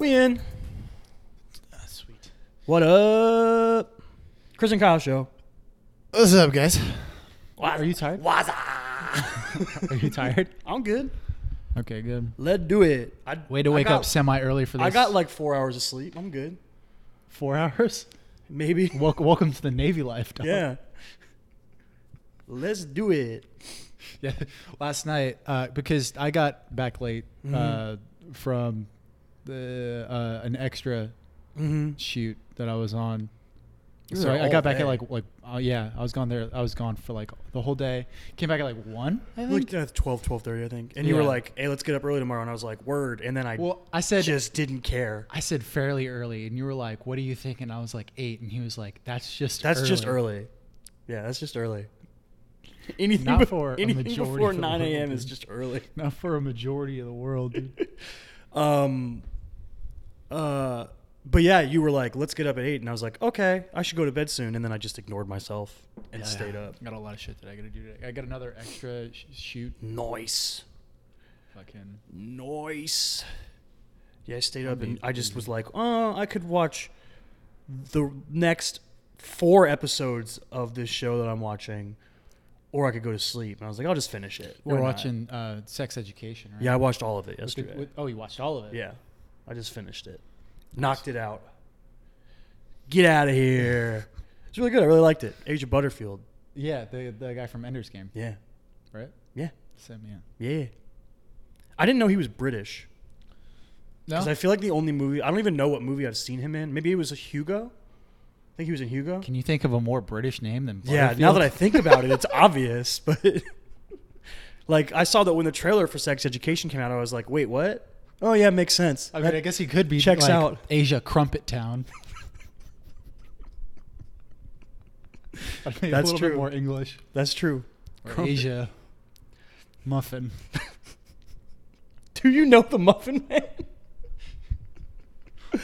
We in. sweet. What up? Chris and Kyle show. What's up, guys? Are you tired? Waza. Are you tired? I'm good. Okay, good. Let's do it. I, Way to I wake got- up semi early for this. I got like four hours of sleep. I'm good. four hours. Maybe. Welcome, welcome to the Navy life. dog. Yeah. Let's do it. Yeah. Last night, uh, because I got back late Mm-hmm. uh, from the uh, an extra Mm-hmm. shoot that I was on. You So I, I got back day. at like like uh, yeah, I was gone there. I was gone for like the whole day. Came back at like one. I think. Like uh, 12, 12.30, I think. And you were like, hey, let's get up early tomorrow. And I was like, word. And then I well, I said just didn't care. I said fairly early, and you were like, "What do you think?" And I was like eight, and he was like, "That's just That's early. just early. Yeah, that's just early. Anything, Not be- for a anything majority before 9 a.m. is just early. Not for a majority of the world, dude. Um, uh, but yeah, you were like, let's get up at 8. And I was like, okay, I should go to bed soon. And then I just ignored myself and Yeah, stayed up. I got a lot of shit that I gotta do today. I got another extra sh- shoot. Nice. Fucking Nice. Yeah, I stayed up and I just was like, oh, I could watch the next four episodes of this show that I'm watching, or I could go to sleep. And I was like, I'll just finish it. we're Why not? watching uh, Sex Education, right? Yeah, I watched all of it With the- yesterday. with- oh, you watched all of it. yeah, I just finished it. Knocked it out. Get out of here. It's really good. I really liked it. Asa Butterfield. yeah. The the guy from Ender's Game, Yeah. right? Yeah. Same, yeah. Yeah. I didn't know he was British. No, Because I feel like the only movie, I don't even know what movie I've seen him in. Maybe it was a Hugo. I think he was in Hugo. can you think of a more British name than? Yeah, now that I think about it, it's obvious. But like, I saw that when the trailer for Sex Education came out, I was like, wait, what? Oh, yeah, makes sense. I mean, That- I guess he could be checks like, out. Asia Crumpet Town. I mean, That's a little true. bit more English. that's true. Or Crumpet. Asia Muffin. Do you know the Muffin Man?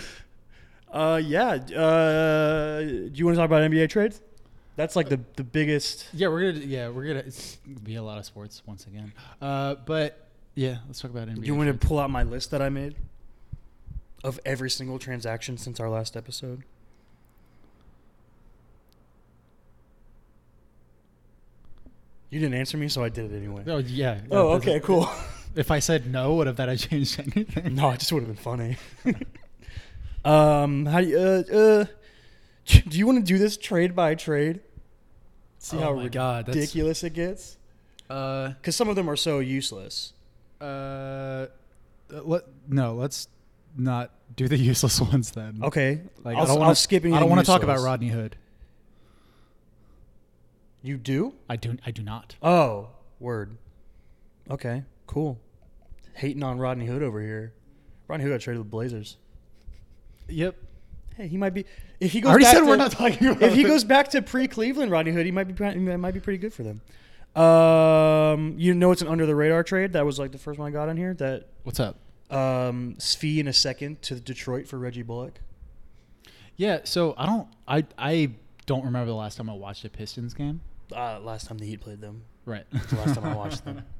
uh, yeah. Uh, do you want to talk about NBA trades? That's like the the biggest. Yeah, we're gonna. Yeah, we're gonna. It's gonna be a lot of sports once again. Uh, but yeah, let's talk about NBA. Do you want to pull out my list that I made of every single transaction since our last episode? You didn't answer me, so I did it anyway. Oh yeah. Oh, okay, cool. If I said no, would have that have changed anything? no, it just would have been funny. um, how do you, uh, uh, do you want to do this trade by trade? See Oh how God, ridiculous it gets? Uh, Because some of them are so useless. Uh, let no. Let's not do the useless ones then. Okay, Like I'll, I don't I'll want to skip I don't want to talk about. Rodney Hood. You do? I do. I do not. Oh, word. Okay, cool. Hating on Rodney Hood over here. Rodney Hood got traded with the Blazers. Yep. Hey, he might be. If he I goes already back said to, we're not talking about. If he goes back to pre-Cleveland Rodney Hood, he might be he might be pretty good for them. Um, you know, it's an under the radar trade. That was like the first one I got on here. That What's up? um, Svi in a second to Detroit for Reggie Bullock. Yeah. So I don't. I I don't remember the last time I watched a Pistons game. Uh, last time the Heat played them. Right. The last time I watched them.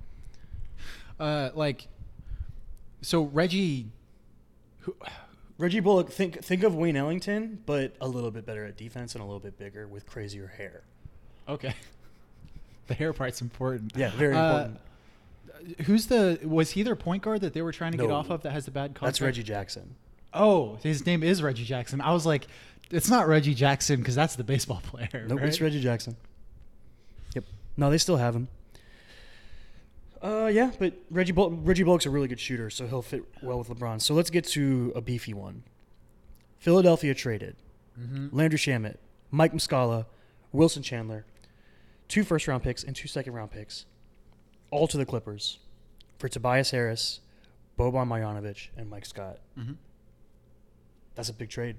Uh, like, so Reggie. Who, Reggie Bullock. Think think of Wayne Ellington, but a little bit better at defense and a little bit bigger with crazier hair. okay. The hair part's important. Yeah, very Uh, important. Who's the? Was he their point guard that they were trying to get off of that has the bad contract? That's Reggie Jackson. Oh, his name is Reggie Jackson. I was like, it's not Reggie Jackson because that's the baseball player. Nope, it's? Reggie Jackson. Yep. No, they still have him. Uh, yeah, but Reggie Bull- Reggie Bullock's a really good shooter, so he'll fit well with LeBron. So let's get to a beefy one. Philadelphia traded Mhm. Landry Shamet, Mike Muscala, Wilson Chandler, two first round picks and two second round picks, all to the Clippers for Tobias Harris, Boban Marjanovic, and Mike Scott. Mhm. That's a big trade.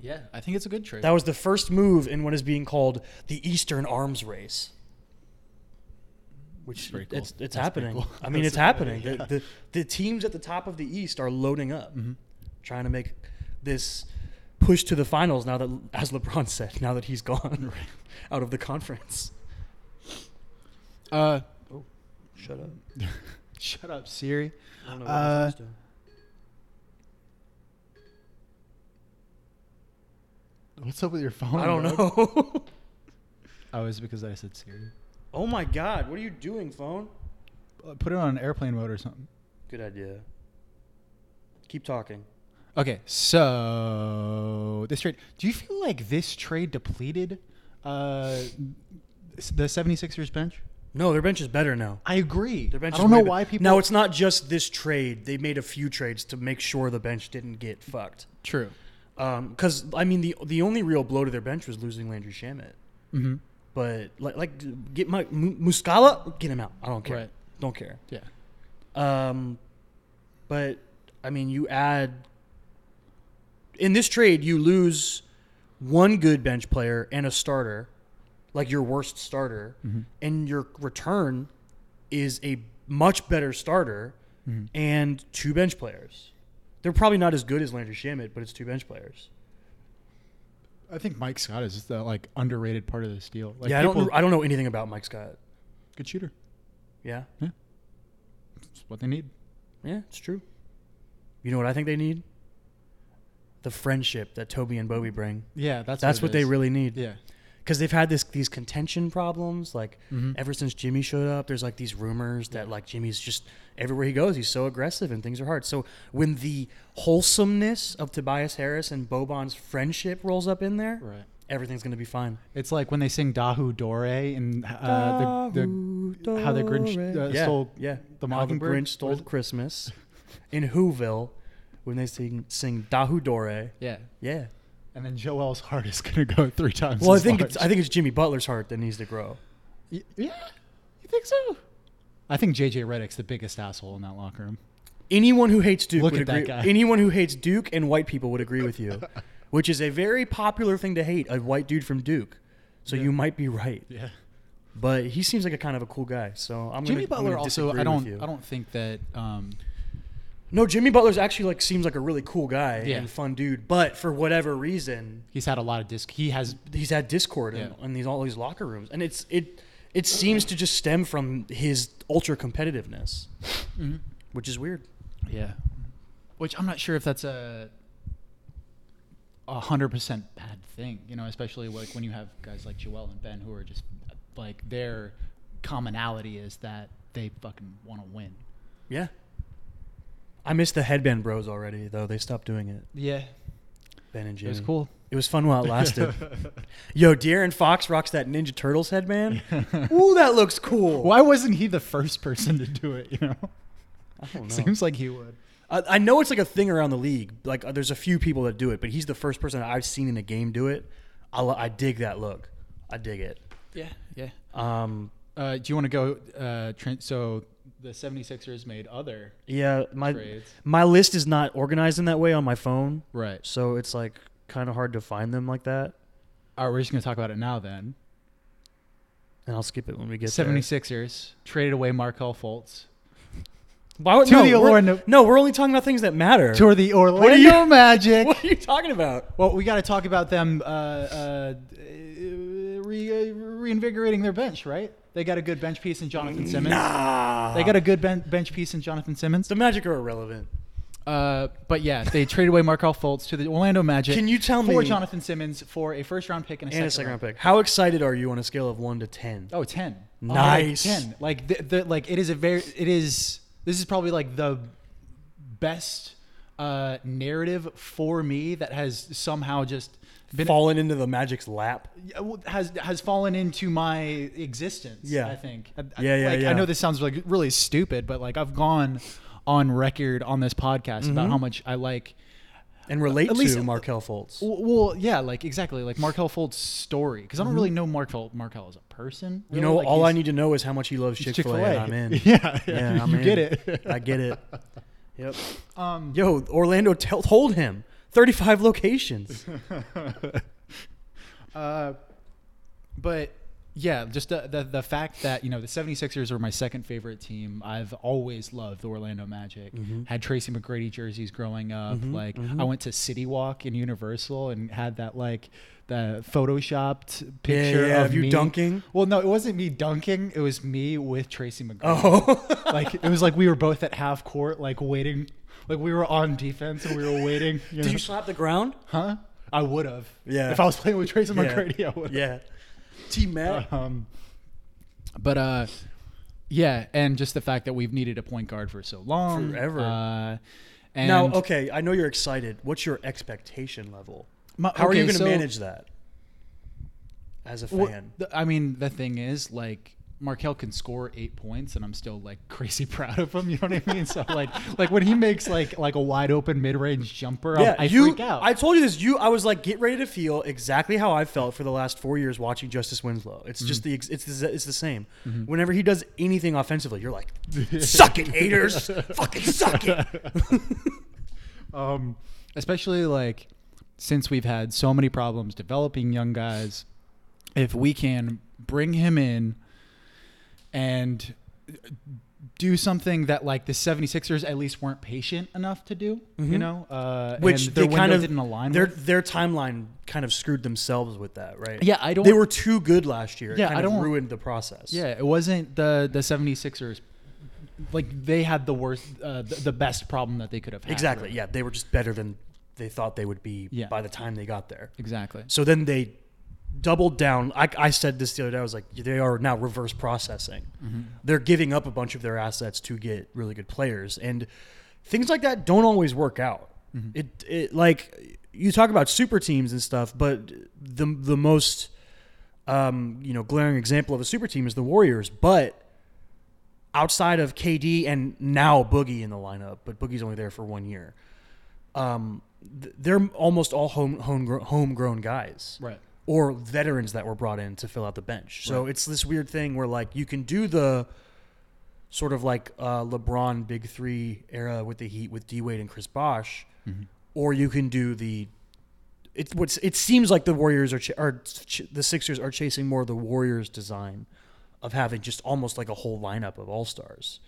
Yeah, I think it's a good trade. That was the first move in what is being called the Eastern Arms Race. Which cool. it's it's That's happening. cool. I mean, That's it's happening. yeah. The, the the teams at the top of the East are loading up, Mhm. trying to make this push to the finals. Now that, as LeBron said, now that he's gone out of the conference. Uh, oh, Shut up. shut up, Siri. I don't know what Uh, this is doing. What's up with your phone? I don't dog? know. Oh, is because I said Siri? oh my god, what are you doing, phone? Uh, Put it on airplane mode or something. Good idea. Keep talking. Okay, so this trade. Do you feel like this trade depleted uh, the 76ers bench? No, their bench is better now. I agree. Their bench I is don't know way be- why people. Now it's not just this trade. They made a few trades to make sure the bench didn't get fucked. true. Because I mean, the the only real blow to their bench was losing Landry Shamet. Mm-hmm. But like, like get my Mu- Muscala, get him out. I don't care. Right. Don't care. Yeah. Um, but I mean, you add in this trade, you lose one good bench player and a starter, like your worst starter, Mhm. and your return is a much better starter Mhm. and two bench players. They're probably not as good as Landry Shamet, but it's two bench players. I think Mike Scott is the like underrated part of this deal. Like, yeah, I don't. I don't know anything about Mike Scott. Good shooter. Yeah, That's what they need. yeah, it's true. You know what I think they need? The friendship that Toby and Bobby bring. Yeah, that's That's what it they really need. Yeah. Because they've had this these contention problems like Mhm. ever since Jimmy showed up. There's like these rumors that like Jimmy's just everywhere he goes, he's so aggressive and things are hard. So when the wholesomeness of Tobias Harris and Boban's friendship rolls up in there, Right. everything's gonna be fine. It's like when they sing Dahu Dore and uh, the, the how the Grinch uh, yeah, stole yeah. the Mockingbird. Grinch stole Christmas in Whoville when they sing sing Dahu Dore. Yeah. Yeah. And then Joel's heart is gonna go three times. Well, I think large. it's I think it's Jimmy Butler's heart that needs to grow. Y- yeah. You think so? I think JJ Redick's the biggest asshole in that locker room. Anyone who hates Duke Look would at that agree. guy. Anyone who hates Duke and white people would agree with you, which is a very popular thing to hate a white dude from Duke. So Yeah. you might be right, Yeah. but he seems like a kind of a cool guy. So I'm Jimmy gonna, I'm Butler gonna also I don't. I don't think that um No, Jimmy Butler's actually like seems like a really cool guy Yeah. and fun dude, but for whatever reason, he's had a lot of disc he has he's had discord in, Yeah. in these all these locker rooms, and it's it it seems to just stem from his ultra competitiveness, mm-hmm. which is weird. Yeah. Which I'm not sure if that's a a hundred percent bad thing, you know, especially like when you have guys like Joel and Ben who are just like their commonality is that they fucking want to win. Yeah. I miss the headband bros already, though. They stopped doing it. Yeah. Ben and It was cool. It was fun while it lasted. Yo, De'Aaron Fox rocks that Ninja Turtles headband. Ooh, that looks cool. Why wasn't he the first person to do it, you know? I don't know. Seems like he would. I, I know it's like a thing around the league. Like, uh, there's a few people that do it, but he's the first person I've seen in a game do it. I, lo- I dig that look. I dig it. Yeah, yeah. Um, Uh, do you want to go uh tran so the 76ers made other yeah, my trades. my list is not organized in that way on my phone, Right. so it's like kind of hard to find them like that. All right, we're just going to talk about it now then. And I'll skip it when we get there. 76ers traded away Markelle Fultz Why would, To no, the we're- no, we're only talking about things that matter. to the Orlando What are you- Magic. what are you talking about? Well, we got to talk about them uh, uh, re- uh, reinvigorating their bench, right? They got a good bench piece in Jonathan Simmons. Nah. They got a good ben- bench piece in Jonathan Simmons. the Magic are irrelevant. Uh, but yeah, they traded away Markelle Fultz to the Orlando Magic. Can you tell for me Jonathan Simmons for a first round pick and a, and second, a second round pick? How excited are you on a scale of one to ten? Oh, 10. Nice. Oh, 10. Like the, the like it is a very it is this is probably like the best uh narrative for me that has somehow just been Fallen into the Magic's lap. Has has fallen into my existence. Yeah. I think. I- Yeah, yeah, like, yeah. I know this sounds like really stupid, but like I've gone on record on this podcast Mm-hmm. about how much I like. And relate At least- to Markelle Fultz. Well, yeah, like exactly like Markelle Fultz's story because I don't really know Markelle Markelle as a person. Mm-hmm. you know, Like, all I need to know is how much he loves Chick Fil A, and I'm in. Yeah, Yeah, I'm you in. get it. I get it. Yep. Um, Yo, Orlando t- told him 35 locations. Uh, but yeah, just the, the the fact that you know the 76ers are my second favorite team. I've always loved the Orlando Magic. Mm-hmm. Had Tracy McGrady jerseys growing up. like I went to City Walk in Universal and had that like the photoshopped picture yeah, of of you me. dunking? Well, no, it wasn't me dunking. It was me with Tracy McGrady. Oh. like it was like we were both at half court, like waiting. Like we were on defense and we were waiting. You Did know? you slap the ground? Huh? I would have. Yeah. If I was playing with Tracy Yeah. McGrady, I would. Yeah. T Mac. Um, but uh, yeah, and just the fact that we've needed a point guard for so long, Forever. Uh, and now, okay, I know you're excited. What's your expectation level? my- How are you going to so- manage that as a Well, fan? th- I mean, the thing is, like, Markelle can score eight points, and I'm still like crazy proud of him. You know what I mean? So like, like when he makes like like a wide open mid range jumper, I'll- I you, freak out. I told you this. You, I was like, get ready to feel exactly how I felt for the last four years watching Justice Winslow. It's just Mm-hmm. the, it's the, it's the same. Whenever he does anything offensively, you're like, suck it, haters, fucking suck it. um, especially like since we've had so many problems developing young guys, if we can bring him in and do something that like the 76ers at least weren't patient enough to do, you know, uh, Mm-hmm. Which and their they kind of didn't align Their with. their timeline kind of screwed themselves with that, right? Yeah, I don't- They were too good last year. It Yeah, kind I don't- ruined the process. Yeah, it wasn't the the 76ers like they had the worst uh, the, the best problem that they could have had. exactly. really. Yeah, they were just better than they thought they would be Yeah. by the time they got there. Exactly. So then they doubled down. I, I said this the other day. I was like, they are now reverse processing. They're giving up a bunch of their assets to get really good players, and things like that don't always work out. It, it like you talk about super teams and stuff, but the the most um, you know glaring example of a super team is the Warriors, but. Outside of KD and now Boogie in the lineup, but Boogie's only there for one year. Um, they're almost all home home homegrown guys Right. Or veterans that were brought in to fill out the bench. So it's this weird thing where like you can do the sort of like uh, LeBron Big Three era with the Heat with D Wade and Chris Bosh, or you can do the. It what's it seems like the Warriors are ch- are ch- the Sixers are chasing more the Warriors design of having just almost like a whole lineup of all stars.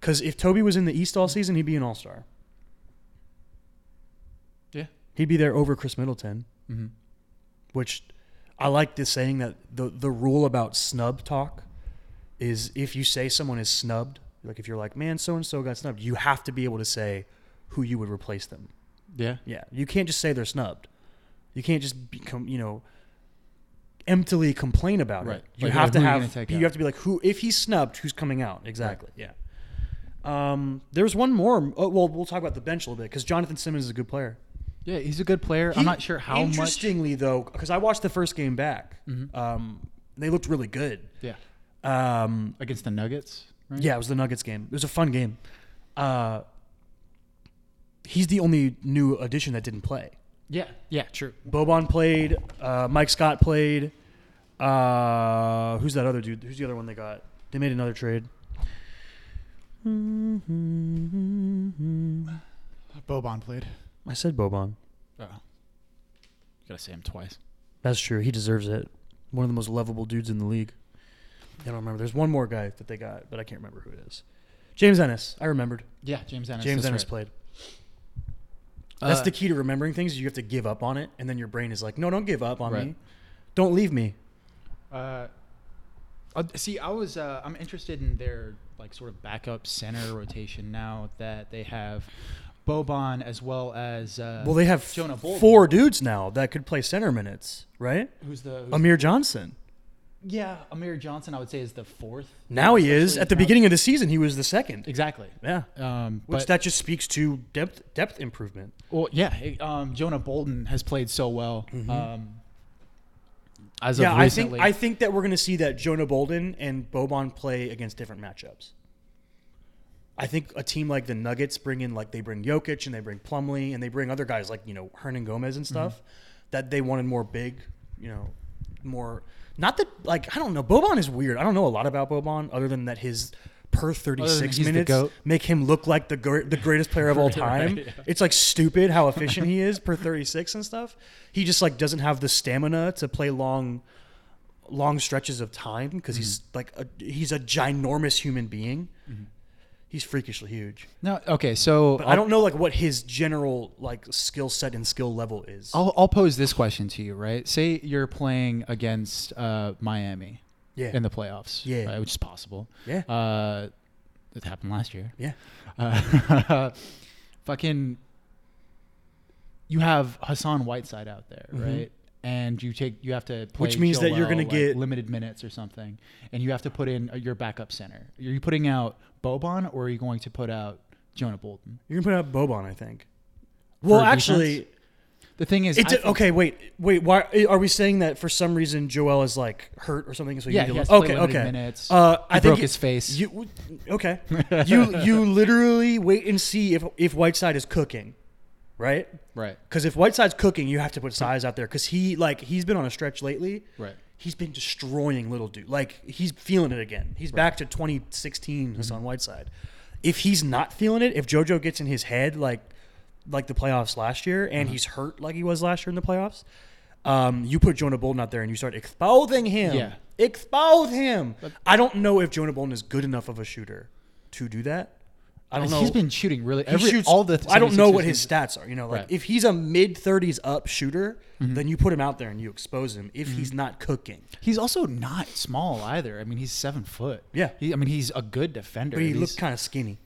Because if Toby was in the East all season, he'd be an all star. Yeah. He'd be there over Khris Middleton Mm-hmm. Which I like this saying that the the rule about snub talk is if you say someone is snubbed, like if you're like, man, so and so got snubbed, you have to be able to say who you would replace them. Yeah. Yeah, you can't just say they're snubbed. You can't just become, you know, emptily complain about Right. it. You Like, have to you have take you have to be like who if he's snubbed, who's coming out? Exactly. Yeah. Um, there's one more. Oh, well, we'll talk about the bench a little bit because Jonathan Simmons is a good player. Yeah, he's a good player. He- I'm not sure how much. Mm-hmm. Interestingly, though, because I watched the first game back, um, they looked really good. Yeah. Um, Against the Nuggets. Right? yeah, it was the Nuggets game. It was a fun game. Uh, he's the only new addition that didn't play. Yeah. Yeah. True. Boban played. Uh, Mike Scott played. Uh, who's that other dude? Who's the other one they got? They made another trade. Boban played. I said Boban. Oh. Gotta say him twice. That's true. He deserves it. One of the most lovable dudes in the league. I don't remember. There's one more guy that they got, but I can't remember who it is. James Ennis. I remembered. Yeah, James Ennis. James Ennis right. played. That's Uh, the key to remembering things. You have to give up on it, and then your brain is like, "No, don't give up on Right. me. Don't leave me." Uh, uh, see, I was uh, I'm interested in their like sort of backup center rotation now that they have Boban as well as uh, Well, they have Jonah Bolden. four dudes now that could play center minutes, right? who's the who's Amir Johnson. yeah Amir Johnson I would say is the fourth. Now he is. At the beginning of the season, he was the second. exactly. Yeah. Um, Which but that just speaks to depth depth improvement. well, yeah, it- um, Jonah Bolden has played so well. Um, as Mm-hmm. Yeah, of I think I think that we're going to see that Jonah Bolden and Boban play against different matchups. I think a team like the Nuggets bring in like they bring Jokic and they bring Plumlee and they bring other guys like you know Hernangomez and stuff that they wanted more big, you know, more. Not that like I don't know. Boban is weird. I don't know a lot about Boban other than that his per thirty six minutes make him look like the gr- the greatest player of all time. yeah. It's like stupid how efficient he is per 36 and stuff. He just like doesn't have the stamina to play long long stretches of time because he's Mm-hmm. like a, he's a ginormous human being. He's freakishly huge. no. Okay, so But I don't know like what his general like skill set and skill level is. I'll, I'll pose this question to you, right? Say you're playing against uh, Miami yeah. in the playoffs, Yeah. right, which is possible. yeah. Uh, it happened last year. yeah. Uh, fucking, you have Hassan Whiteside out there, Mhm. right? And you take you have to play Which means that you're Joel, gonna get- limited minutes or something, and you have to put in uh, your backup center. Are you putting out Boban or are you going to put out Jonah Bolden? You're gonna put out Boban, I think. Well, actually, defense? The thing is, it I think- okay. Wait, wait. Why are we saying that for some reason Joel is like hurt or something? So you Yeah, to he has to okay, okay. minutes. Uh, I broke his face. You okay? you you literally wait and see if if Whiteside is cooking, right? Right, Because if Whiteside's cooking, you have to put size out there. Because he like he's been on a stretch lately. right. He's been destroying little dude. Like he's feeling it again. He's back to 2016 Hassan Whiteside. If he's not feeling it, if JoJo gets in his head like like the playoffs last year, and he's hurt like he was last year in the playoffs, um, you put Jonah Bolden out there and you start exposing him. Yeah. Expose him. I don't know if Jonah Bolden is good enough of a shooter to do that. I don't know. He's been shooting really He every shoots. all the. I don't know what his stats are. You know, like Right. Mm-hmm. if he's a mid thirties up shooter, then you put him out there and you expose him. If he's not cooking, He's also not small either. I mean, he's seven foot. Yeah. He, I mean, he's a good defender. but he looks kind of skinny.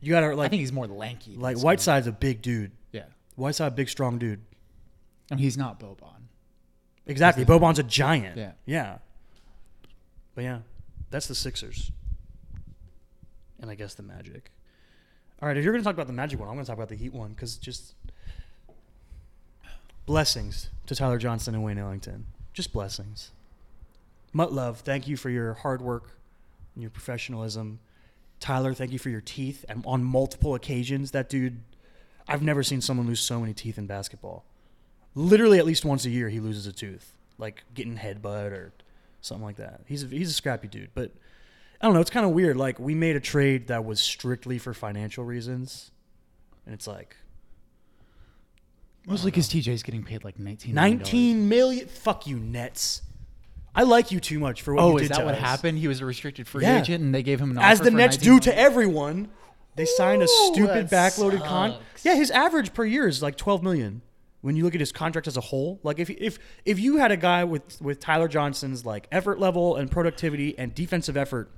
You gotta like. I think he's more lanky. like. Whiteside's a big dude. Yeah, Whiteside, big strong dude. I mean, he's not Boban. Exactly. Boban's a giant. Yeah. Yeah. But yeah, that's the Sixers. And I guess the Magic. All right, if you're going to talk about the Magic one, I'm going to talk about the Heat one because just blessings to Tyler Johnson and Wayne Ellington. Just blessings. Mutt love, thank you for your hard work and your professionalism. Tyler, thank you for your teeth and on multiple occasions. That dude, I've never seen someone lose so many teeth in basketball. Literally, at least once a year, he loses a tooth, like getting headbutt or something like that. He's a, he's a scrappy dude, but I don't know. It's kind of weird. Like we made a trade that was strictly for financial reasons, and it's like Mostly because TJ's getting paid like nineteen. 19 million. Fuck you, Nets. I like you too much for what Oh, you is did that to what us. happened? He was a restricted free Yeah. agent, and they gave him an As offer the for Nets 19 do to everyone, they signed a Ooh, stupid that backloaded con. sucks. Yeah, his average per year is like 12 million. When you look at his contract as a whole, like if if if you had a guy with with Tyler Johnson's like effort level and productivity and defensive effort,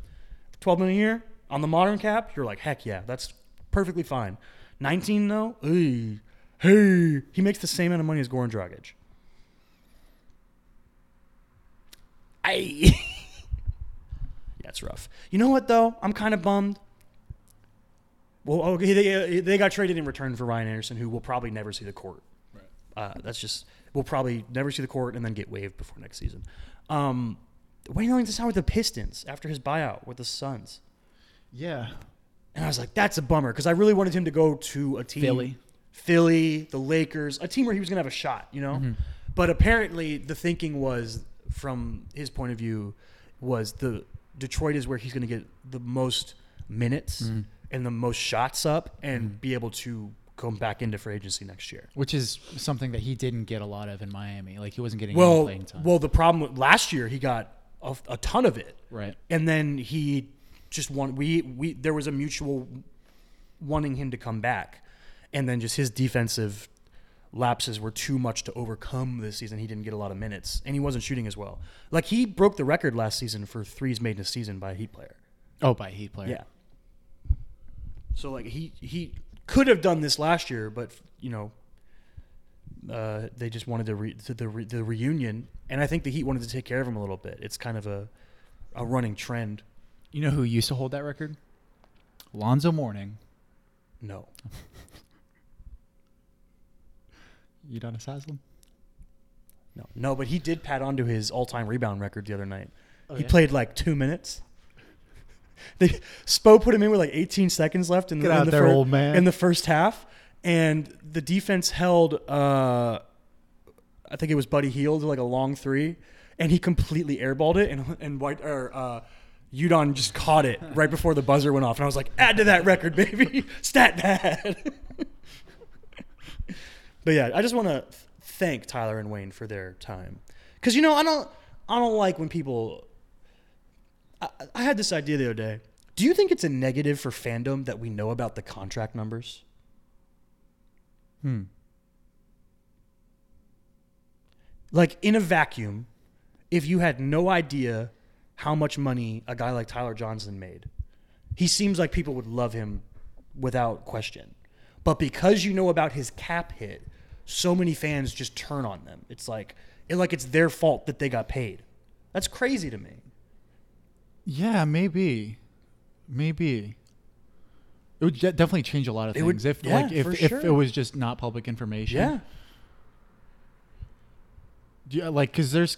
12 million a year on the modern cap, you're like heck yeah, that's perfectly fine. 19 though, hey, hey, he makes the same amount of money as Goran Dragic. I. yeah, it's rough. You know what though? I'm kind of bummed. Well, okay, they, they got traded in return for Ryan Anderson, who will probably never see the court. Uh, that's just we'll probably never see the court and then get waived before next season. Um, Wayne Ellington signed with the Pistons after his buyout with the Suns, Yeah, and I was like, that's a bummer because I really wanted him to go to a team, Philly. Philly, the Lakers, a team where he was gonna have a shot, you know. Mm-hmm. But apparently, the thinking was, from his point of view, was the Detroit is where he's gonna get the most minutes Mm-hmm. and the most shots up and be able to come back into free agency next year. which is something that he didn't get a lot of in Miami. Like he wasn't getting any Well, playing time. well, the problem with last year he got a, a ton of it, right. and then he just want we we there was a mutual wanting him to come back, and then just his defensive lapses were too much to overcome this season. He didn't get a lot of minutes, and he wasn't shooting as well. Like he broke the record last season for threes made in a season by a Heat player. Oh, by a Heat player. Yeah. So like he he could have done this last year, but you know, uh, they just wanted to re- to the re- the reunion, and I think the Heat wanted to take care of him a little bit. It's kind of a a running trend. You know who used to hold that record? Lonzo Mourning. No, Udonis Haslem. no, no. But he did pat onto his all time rebound record the other night. Oh, he yeah? played like two minutes. They Spo put him in with like 18 seconds left in, Get the, in out the there, fir- old man. in the first half, and the defense held. Uh, I think it was Buddy Hield like a long three, and he completely airballed it, and and White or uh, Udon just caught it right before the buzzer went off, and I was like, add to that record, baby, stat pad. but yeah, I just want to thank Tyler and Wayne for their time, because you know I don't I don't like when people. I, I had this idea the other day. Do you think it's a negative for fandom that we know about the contract numbers? Hmm. like in a vacuum, if you had no idea how much money a guy like Tyler Johnson made, he seems like people would love him without question. But because you know about his cap hit, so many fans just turn on them. It's like it like it's their fault that they got paid. That's crazy to me. Yeah, maybe, maybe. It would de- definitely change a lot of It things would- if yeah, like if, for if it was just not public information. Yeah. Yeah, like because there's,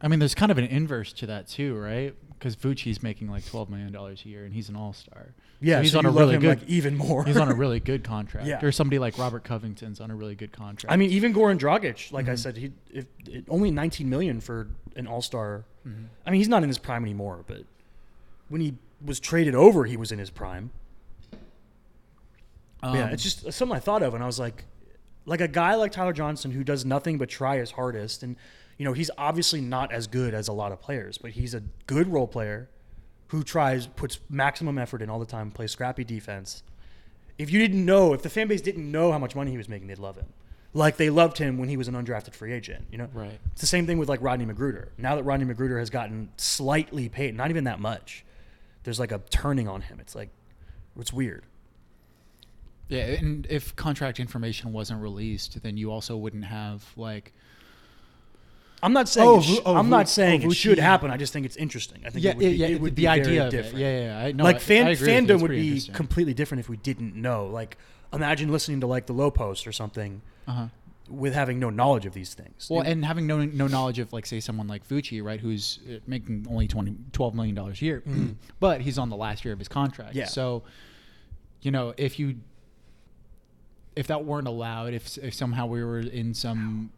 I mean, there's kind of an inverse to that too, right? Because Vucci's making like twelve million dollars a year, and he's an all star. Yeah, he's so on you a love really him, good. like even more. he's on a really good contract. Yeah. Or somebody like Robert Covington's on a really good contract. I mean, even Goran Dragic, like I Mhm. said, he if, it, only 19 million for an All Star. Mhm. I mean, he's not in his prime anymore, but when he was traded over, he was in his prime. But yeah, Um, it's just something I thought of, and I was like, like a guy like Tyler Johnson who does nothing but try his hardest, and you know he's obviously not as good as a lot of players, but he's a good role player who tries, puts maximum effort in all the time, plays scrappy defense. If you didn't know, if the fan base didn't know how much money he was making, they'd love him. Like they loved him when he was an undrafted free agent, you know. right. It's the same thing with like Rodney McGruder. Now that Rodney McGruder has gotten slightly paid, not even that much, there's like a turning on him. It's like, it's weird. Yeah, and if contract information wasn't released, then you also wouldn't have like. I'm not saying Oh, it sh- oh, I'm Vu- not saying oh, it should happen. I just think it's interesting. I think Yeah, it would be, yeah, it would the be idea of it. different. Yeah, yeah. I, no, like fan I agree fandom would be completely different if we didn't know. Like imagine listening to like the Lowe Post or something Uh-huh. with having no knowledge of these things. Well, And- and having no no knowledge of like say someone like Vucci, right, who's uh, making only 20, 12 million dollars a year, Mhm. but he's on the last year of his contract. Yeah. So, you know, if you if that weren't allowed, if if somehow we were in some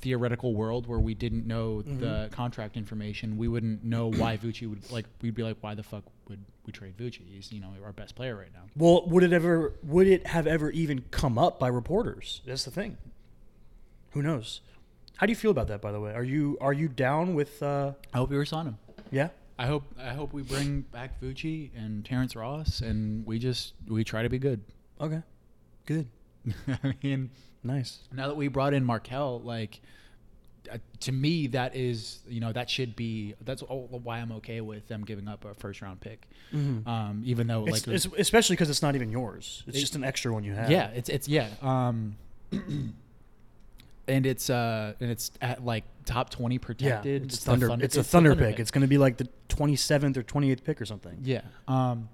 theoretical world where we didn't know Mm-hmm. the contract information, we wouldn't know why Vucci would like. We'd be like, why the fuck would we trade Vucci? He's you know our best player right now. well, would it ever would it have ever even come up by reporters? That's the thing. Who knows? How do you feel about that, by the way? Are you are you down with? Uh, I hope we resign him. yeah. I hope I hope we bring back Vucci and Terrence Ross, and we just we try to be good. Okay. Good. I mean, Nice. now that we brought in Markelle, like uh, to me, that is you know that should be that's all, why I'm okay with them giving up a first round pick, Mhm. um, even though It's, like it's, especially because it's not even yours. It's It- just an extra one you have. yeah, it's it's yeah, um, and it's uh and it's at like top twenty Yeah. protected. It's, thunder. Thunder- it's a the thunder pick. It's going to be like the 27th or 28th pick or something. Yeah. Um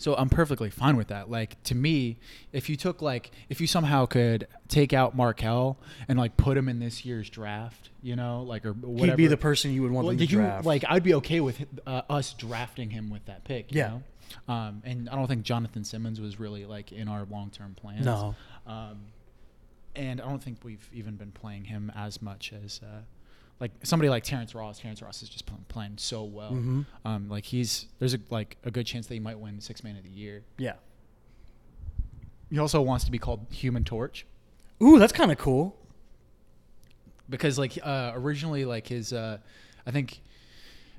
so I'm perfectly fine with that. Like to me, if you took like if you somehow could take out Markelle and like put him in this year's draft, you know, like or whatever. He'd be the person you would want well, to did you draft. like I'd be okay with uh, us drafting him with that pick, you Yeah. know? Um and I don't think Jonathan Simmons was really like in our long-term plans. no. Um, and I don't think we've even been playing him as much as uh, like somebody like Terrence Ross. Terrence Ross is just pl- playing so well. Mhm. Um, like he's there's a, like a good chance that he might win six man of the year. Yeah. He also wants to be called Human Torch Ooh, that's kind of cool. because like uh, originally like his uh, I think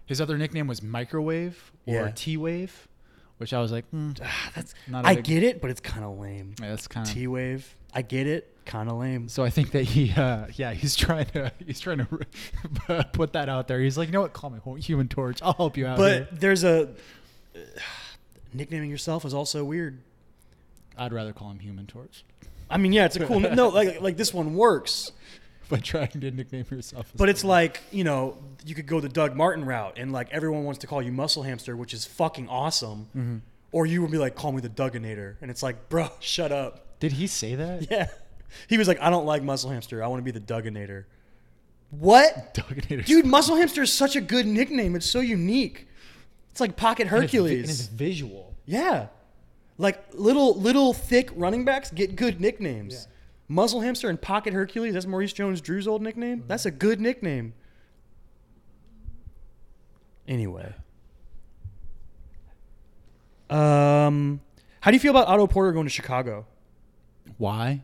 his other nickname was Microwave or Yeah. T Wave, which I was like, Ah, that's. not. a I big- get it, but it's kind of lame. Yeah, that's kind of. T wave. I get it. Kind of lame. So I think that he, uh, yeah, he's trying to he's trying to put that out there. He's like, you know what? Call me Human Torch. I'll help you out. here." But there's a nicknaming yourself is also weird. I'd rather call him Human Torch. I mean, yeah, it's a cool. no, like like this one works, But trying to nickname yourself. but it's cool. like you know you could go the Doug Martin route, and like everyone wants to call you Muscle Hamster, which is fucking awesome. Mhm. Or you would be like, call me the Dugginator, and it's like, bro, shut up. Did he say that? Yeah, he was like, I don't like Muscle Hamster. I want to be the Dugginator. What? Dude, Muscle Hamster is such a good nickname. It's so unique. It's like Pocket And it's Hercules. And it's visual. Yeah. Like little little thick running backs get good nicknames. Yeah. Muzzle Hamster and Pocket Hercules, that's Maurice Jones Drew's old nickname. That's a good nickname. Anyway. Um how do you feel about Otto Porter going to Chicago? Why?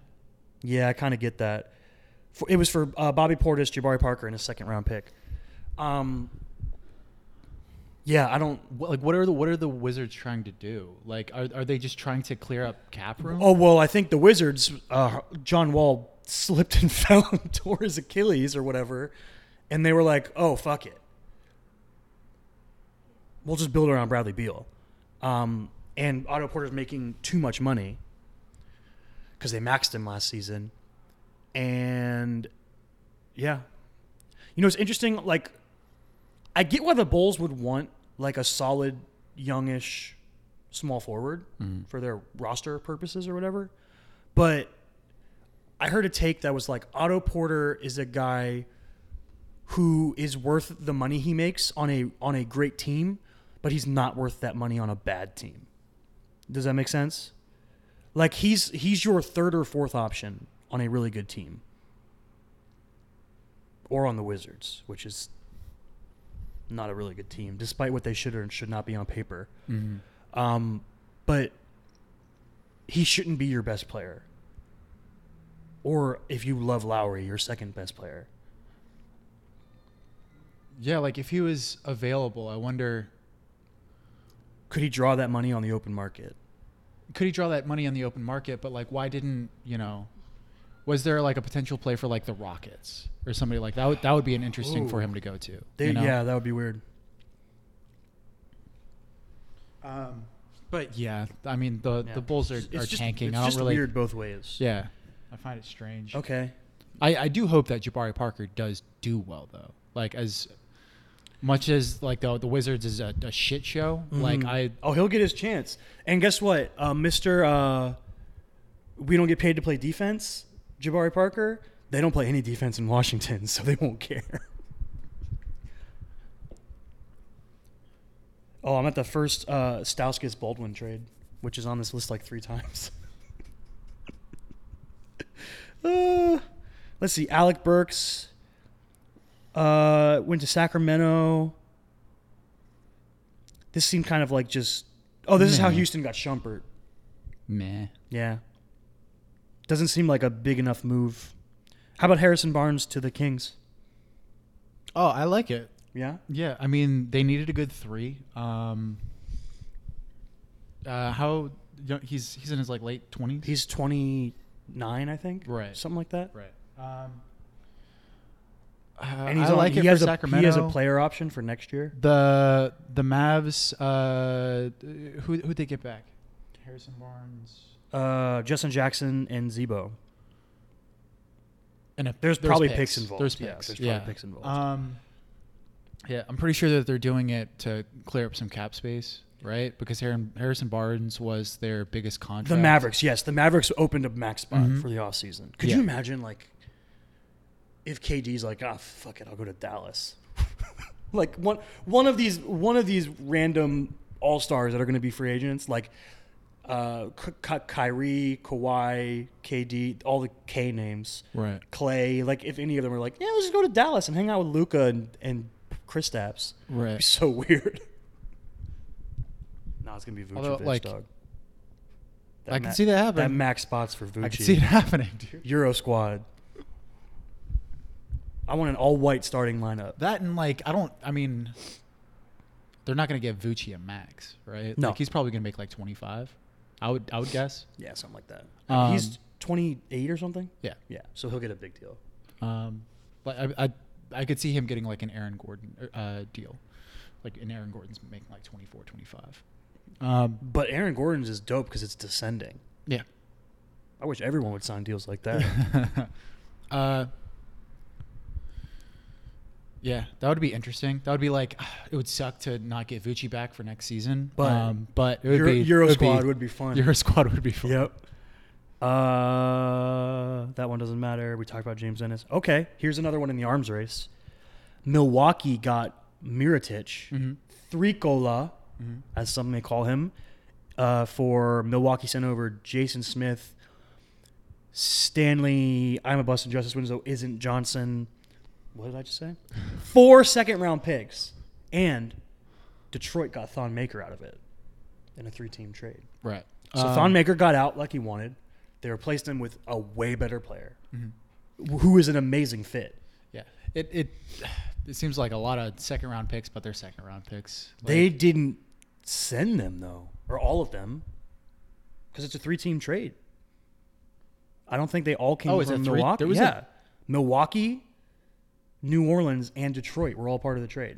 Yeah, I kind of get that. For, it was for uh, Bobby Portis, Jabari Parker, and a second round pick. Um, yeah, I don't. Like, what are the what are the Wizards trying to do? Like, are, are they just trying to clear up cap room? Oh well, I think the Wizards, uh, John Wall slipped and fell and tore his Achilles or whatever, and they were like, "Oh fuck it, we'll just build around Bradley Beal." Um, and Otto Porter's making too much money, because they maxed him last season. And yeah, you know it's interesting. Like, I get why the Bulls would want like a solid, youngish, small forward mm-hmm. for their roster purposes or whatever. But I heard a take that was like Otto Porter is a guy who is worth the money he makes on a on a great team, but he's not worth that money on a bad team. Does that make sense? Like he's he's your third or fourth option on a really good team. Or on the Wizards, which is not a really good team, despite what they should or should not be on paper. Um, but he shouldn't be your best player. Or if you love Lowry, your second best player. Yeah, like if he was available, I wonder Could he draw that money on the open market? Could he draw that money on the open market, but like why didn't, you know, was there like a potential play for like the Rockets or somebody like that? Would, that would be an interesting for him to go to. They, you know? Yeah, that would be weird. Um, but yeah, I mean the Yeah. the Bulls are, It's are just, tanking. It's I don't just really. weird both ways. Yeah, I find it strange. Okay. I, I do hope that Jabari Parker does do well though. Like as much as like the the Wizards is a, a shit show. Like Mhm. I Oh, he'll get his chance. And guess what? Uh, Mr. Uh, we don't get paid to play defense, Jabari Parker. They don't play any defense in Washington, so they won't care. Oh, I'm at the first uh, Stauskas Baldwin trade, which is on this list like three times. uh, let's see. Alec Burks uh, went to Sacramento. This seemed kind of like just. Oh, this is how Houston got Shumpert. meh. Yeah. Doesn't seem like a big enough move. How about Harrison Barnes to the Kings? Oh, I like it. Yeah. Yeah, I mean they needed a good three. Um, uh, how young, he's he's in his like late twenties. He's 29, I think. Right. Something like that. right. Um, uh, And he's I on, like he it has for a, Sacramento. He has a player option for next year. The the Mavs. Uh, who who they get back? Harrison Barnes. Uh, Justin Jackson and Zebo. And a, There's probably picks involved. There's Yeah, picks. there's yeah. probably picks involved. Um, yeah, I'm pretty sure that they're doing it to clear up some cap space, right? Because Harrison, Harrison Barnes was their biggest contract. The Mavericks, yes. The Mavericks opened a max spot Mhm. for the offseason. Could Yeah. you imagine, like, if KD's like, ah, fuck it, I'll go to Dallas. like one one of these one of these random all stars that are going to be free agents, like uh, K- K- Kyrie, Kawhi, KD, all the K names, Right. Klay. Like, if any of them are like, yeah, let's just go to Dallas and hang out with Luka and and Kristaps. Right. so weird. no, it's gonna be Vucevic, Although, like, dog. I can ma- see that happening. That max spots for Vucci. I can see it happening, dude. Euro squad. I want an all-white starting lineup. That and like I don't. I mean, they're not going to give Vucci a max, right? No. Like he's probably going to make like 25. I would. I would guess. Yeah, something like that. Um, He's 28 or something. Yeah. Yeah, so he'll get a big deal. Um, but I, I, I could see him getting like an Aaron Gordon uh, deal, like an Aaron Gordon's making like 24, 25. Um, But Aaron Gordon's is dope because it's descending. yeah. I wish everyone would sign deals like that. uh, yeah, that would be interesting. That would be like it would suck to not get Vucci back for next season, But um, but it would Euro, be Euro would squad be, would be fun. Euro squad would be fun. Yep. Uh, that one doesn't matter. We talked about James Ennis. Okay, here's another one in the arms race. Milwaukee got Mirotic, hmm Threekola, hmm as some may call him, uh, for Milwaukee sent over Jason Smith, Stanley. I'm a Boston Justice Winslow. Isn't Johnson? What did I just say? Four second round picks, and Detroit got Thon Maker out of it in a three team trade. Right. So Um, Thon Maker got out like he wanted. They replaced him with a way better player, mhm. who is an amazing fit. Yeah. It it it seems like a lot of second round picks, but they're second round picks. they didn't send them though, or all of them, because it's a three-team trade. I don't think they all came Oh, a from three- Milwaukee. there was a- yeah, Milwaukee, New Orleans, and Detroit were all part of the trade.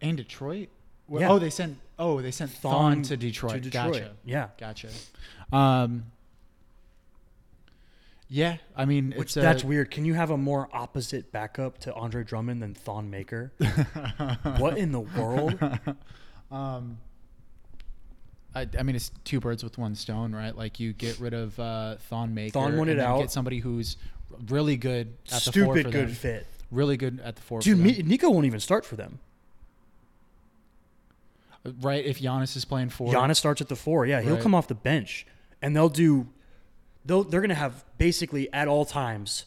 and Detroit. Well, Yeah. Oh, they sent. Oh, they sent Thon, Thon to Detroit. to Detroit. Gotcha. Yeah. Gotcha. Um. Yeah, I mean, Which a- that's weird. Can you have a more opposite backup to Andre Drummond than Thon Maker? what in the world? um, I, I mean, it's two birds with one stone, right? Like you get rid of uh, Thon Maker, Thon wanted out. get somebody who's really good at the four Stupid for good them. fit. Really good at the four. Dude, for Mi- them. Nico won't even start for them. right? If Giannis is playing four, Giannis starts at the four. Yeah, he'll Right. come off the bench, and they'll do. They'll they're gonna have basically at all times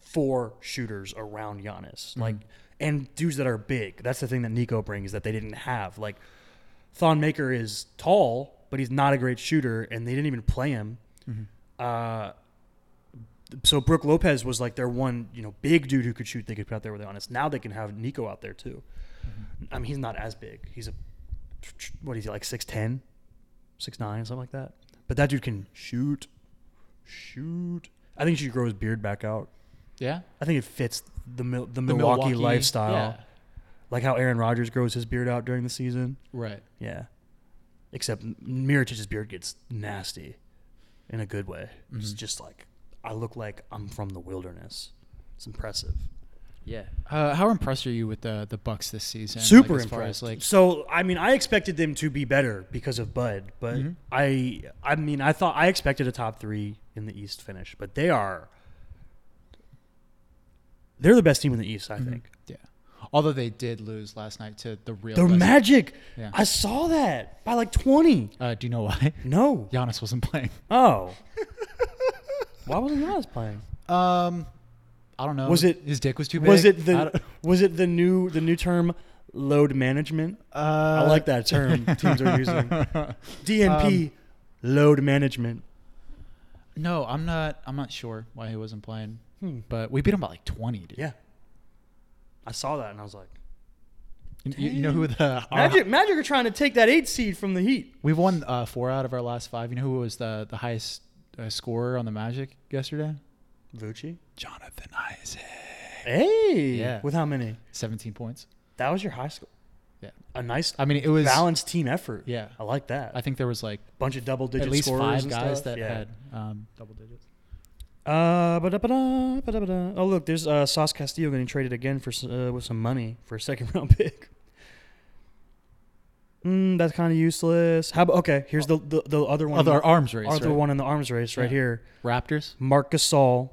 four shooters around Giannis, Mm-hmm. like and dudes that are big. That's the thing that Nico brings that they didn't have. Like Thon Maker is tall, but he's not a great shooter, and they didn't even play him. Mm-hmm. Uh, so Brook Lopez was like their one, you know, big dude who could shoot. They could put out there with Giannis. Now they can have Nico out there too. Mm-hmm. I mean, he's not as big. He's a what is he like 6'10", 6'9", something like that. But that dude can shoot, shoot. I think he should grow his beard back out. yeah, I think it fits the the, The Milwaukee, lifestyle, yeah. Like how Aaron Rodgers grows his beard out during the season. right. Yeah, except Mirotic's beard gets nasty, in a good way. It's Mhm. just like I look like I'm from the wilderness. It's impressive. Yeah. Uh, how impressed are you with the the Bucks this season? Super like, as far impressed. as, like, so I mean, I expected them to be better because of Bud, but Mhm. I I mean, I thought I expected a top three in the East finish, but they are they're the best team in the East, I Mhm. think. Although they did lose last night to the real The West- Magic, Yeah. I saw that by like twenty. Uh, do you know why? No, Giannis wasn't playing. oh, why wasn't Giannis playing? Um, I don't know. Was it- his dick was too big? Was it the was it the new the new term load management? Uh, I like that term teams are using. DNP load management. No, I'm not. I'm not sure why he wasn't playing. Hmm. But we beat him by like 20, dude. Yeah. I saw that and I was like, You, you- know who the our- Magic, Magic are trying to take that eight seed from the Heat. We've won uh, four out of our last five. You know who was the the highest uh, scorer on the Magic yesterday? Vucci. Jonathan Isaac. Hey. Yeah. With how many? 17 points. That was your high school. Yeah. A nice I mean, it was. balanced team effort. Yeah. I like that. I think there was like a bunch of double digit at least scorers five guys stuff. that yeah. had um, double digits. Uh, ba-da-ba-da, ba-da-ba-da. Oh, look, there's uh, Sauce Castillo getting traded again for uh, with some money for a second round pick. Mm, that's kind of useless. How about okay? Here's the the, the other one. Other arms race. other right? one in the arms race right Yeah. here. Raptors. Marc Gasol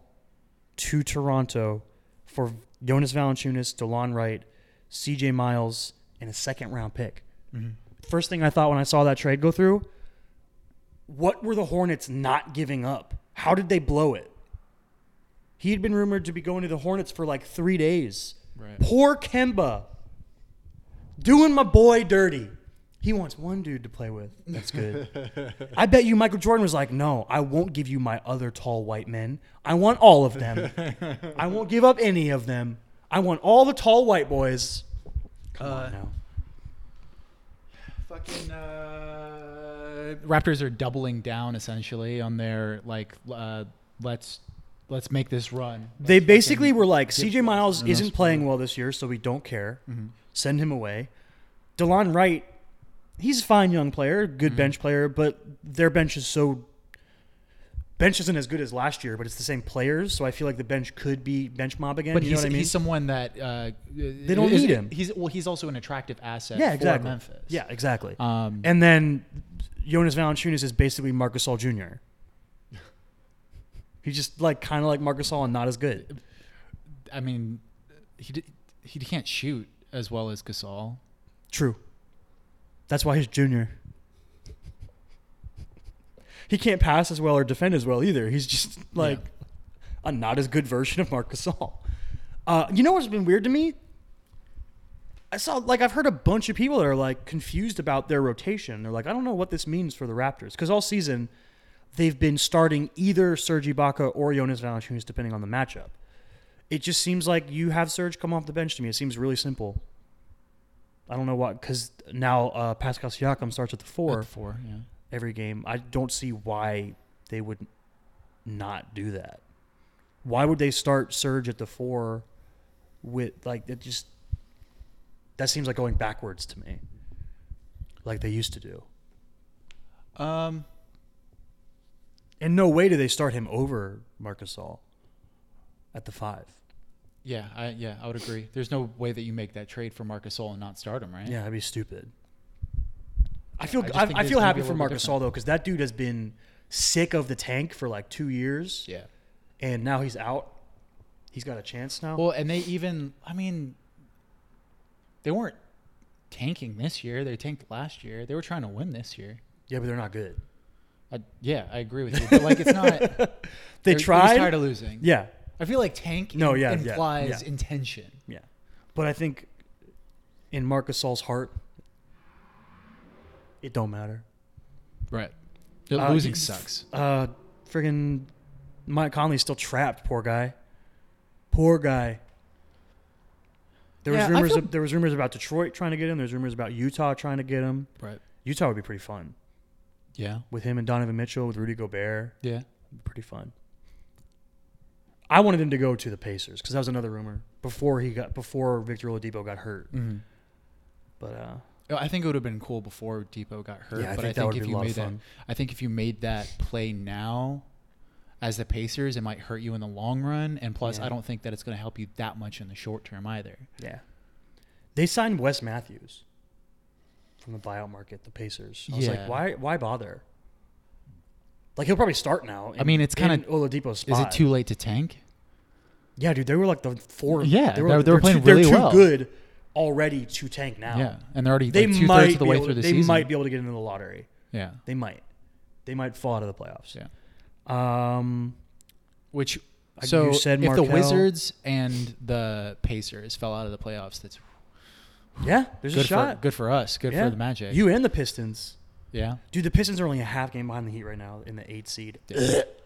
to Toronto for Jonas Valanciunas, Delon Wright, C.J. Miles, and a second round pick. Mm-hmm. First thing I thought when I saw that trade go through, what were the Hornets not giving up? How did they blow it? He had been rumored to be going to the Hornets for like three days. Right. Poor Kemba. Doing my boy dirty. He wants one dude to play with. That's good. I bet you Michael Jordan was like, no, I won't give you my other tall white men. I want all of them. I won't give up any of them. I want all the tall white boys. Come Uh, on now. Fucking uh, Raptors are doubling down essentially on their like uh, let's let's make this run. They Let's basically were like, CJ Miles isn't playing well this year, so we don't care. Mhm. Send him away. Delon Wright, he's a fine young player, good Mhm. bench player, but their bench is so. Bench isn't as good as last year, but it's the same players, so I feel like the bench could be bench mob again. But you he's, know what I mean? he's someone that uh, they don't need him. He's well, he's also an attractive asset. yeah, for exactly. Memphis. Yeah, exactly. Um, and then Jonas Valanciunas is basically Marc Gasol Jr. He's just like kind of like Marc Gasol and not as good. I mean, he di- he can't shoot as well as Gasol. True. That's why he's junior. He can't pass as well or defend as well either. He's just like a not as good version of Marc Gasol. Uh, you know what's been weird to me? I saw like I've heard a bunch of people that are like confused about their rotation. They're like, I don't know what this means for the Raptors because all season they've been starting either Serge Ibaka or Jonas Valanciunas depending on the matchup. It just seems like you have Serge come off the bench to me. It seems really simple. I don't know why, because now uh, Pascal Siakam starts at the four At four, yeah. every game. I don't see why they would not do that. Why would they start Serge at the four with like it just that seems like going backwards to me. like they used to do. Um, In no way do they start him over Marc Gasol at the five. yeah, I yeah, I would agree. There's no way that you make that trade for Marc Gasol and not start him, right? Yeah, that'd be stupid. I feel I I, I, feel happy for Marcus. All though because that dude has been sick of the tank for like two years, Yeah. and now he's out. He's got a chance now. Well, and they even, I mean, they weren't tanking this year. They tanked last year. They were trying to win this year. yeah, but they're not good. I, yeah, I agree with you. But like, it's not. They they're- tried. tired of losing. yeah, I feel like tank No, im- yeah, yeah, implies yeah. intention. yeah, but I think in Marc Gasol's heart, it don't matter. Right. Uh, losing sucks. Uh, friggin' Mike Conley's still trapped. Poor guy. Poor guy. There was Yeah, I rumors. feel- of, there was rumors about Detroit trying to get him. There's rumors about Utah trying to get him. Right. Utah would be pretty fun Yeah. with him and Donovan Mitchell with Rudy Gobert. Yeah. Pretty fun. I wanted him to go to the Pacers because that was another rumor before he got before Victor Oladipo got hurt. Mm-hmm. But uh, I think it would have been cool before Dipo got hurt. Yeah, I but think I that think would if you made that. I think if you made that play now, as the Pacers, it might hurt you in the long run. And plus, Yeah. I don't think that it's going to help you that much in the short term either. yeah, they signed Wes Matthews from the buyout market. The Pacers. I was Yeah. like, why? Why bother? Like he'll probably start now. I mean, it's kinda- in Oladipo's spot. Is it too late to tank? Yeah, dude, they were like the four. Yeah, they were, they were- they're playing too, they're really too well. good already to tank now. Yeah, and they're already they like two might thirds of the be way able, through the they season. might be able to get into the lottery. yeah, They might. They might fall out of the playoffs. yeah. Um, Which Like so you said, if the Markel. Wizards and the Pacers fell out of the playoffs, that's yeah, there's a good shot. for good for us. Good Yeah. for the Magic. You and the Pistons. yeah. Dude, the Pistons are only a half game behind the Heat right now in the eight seed.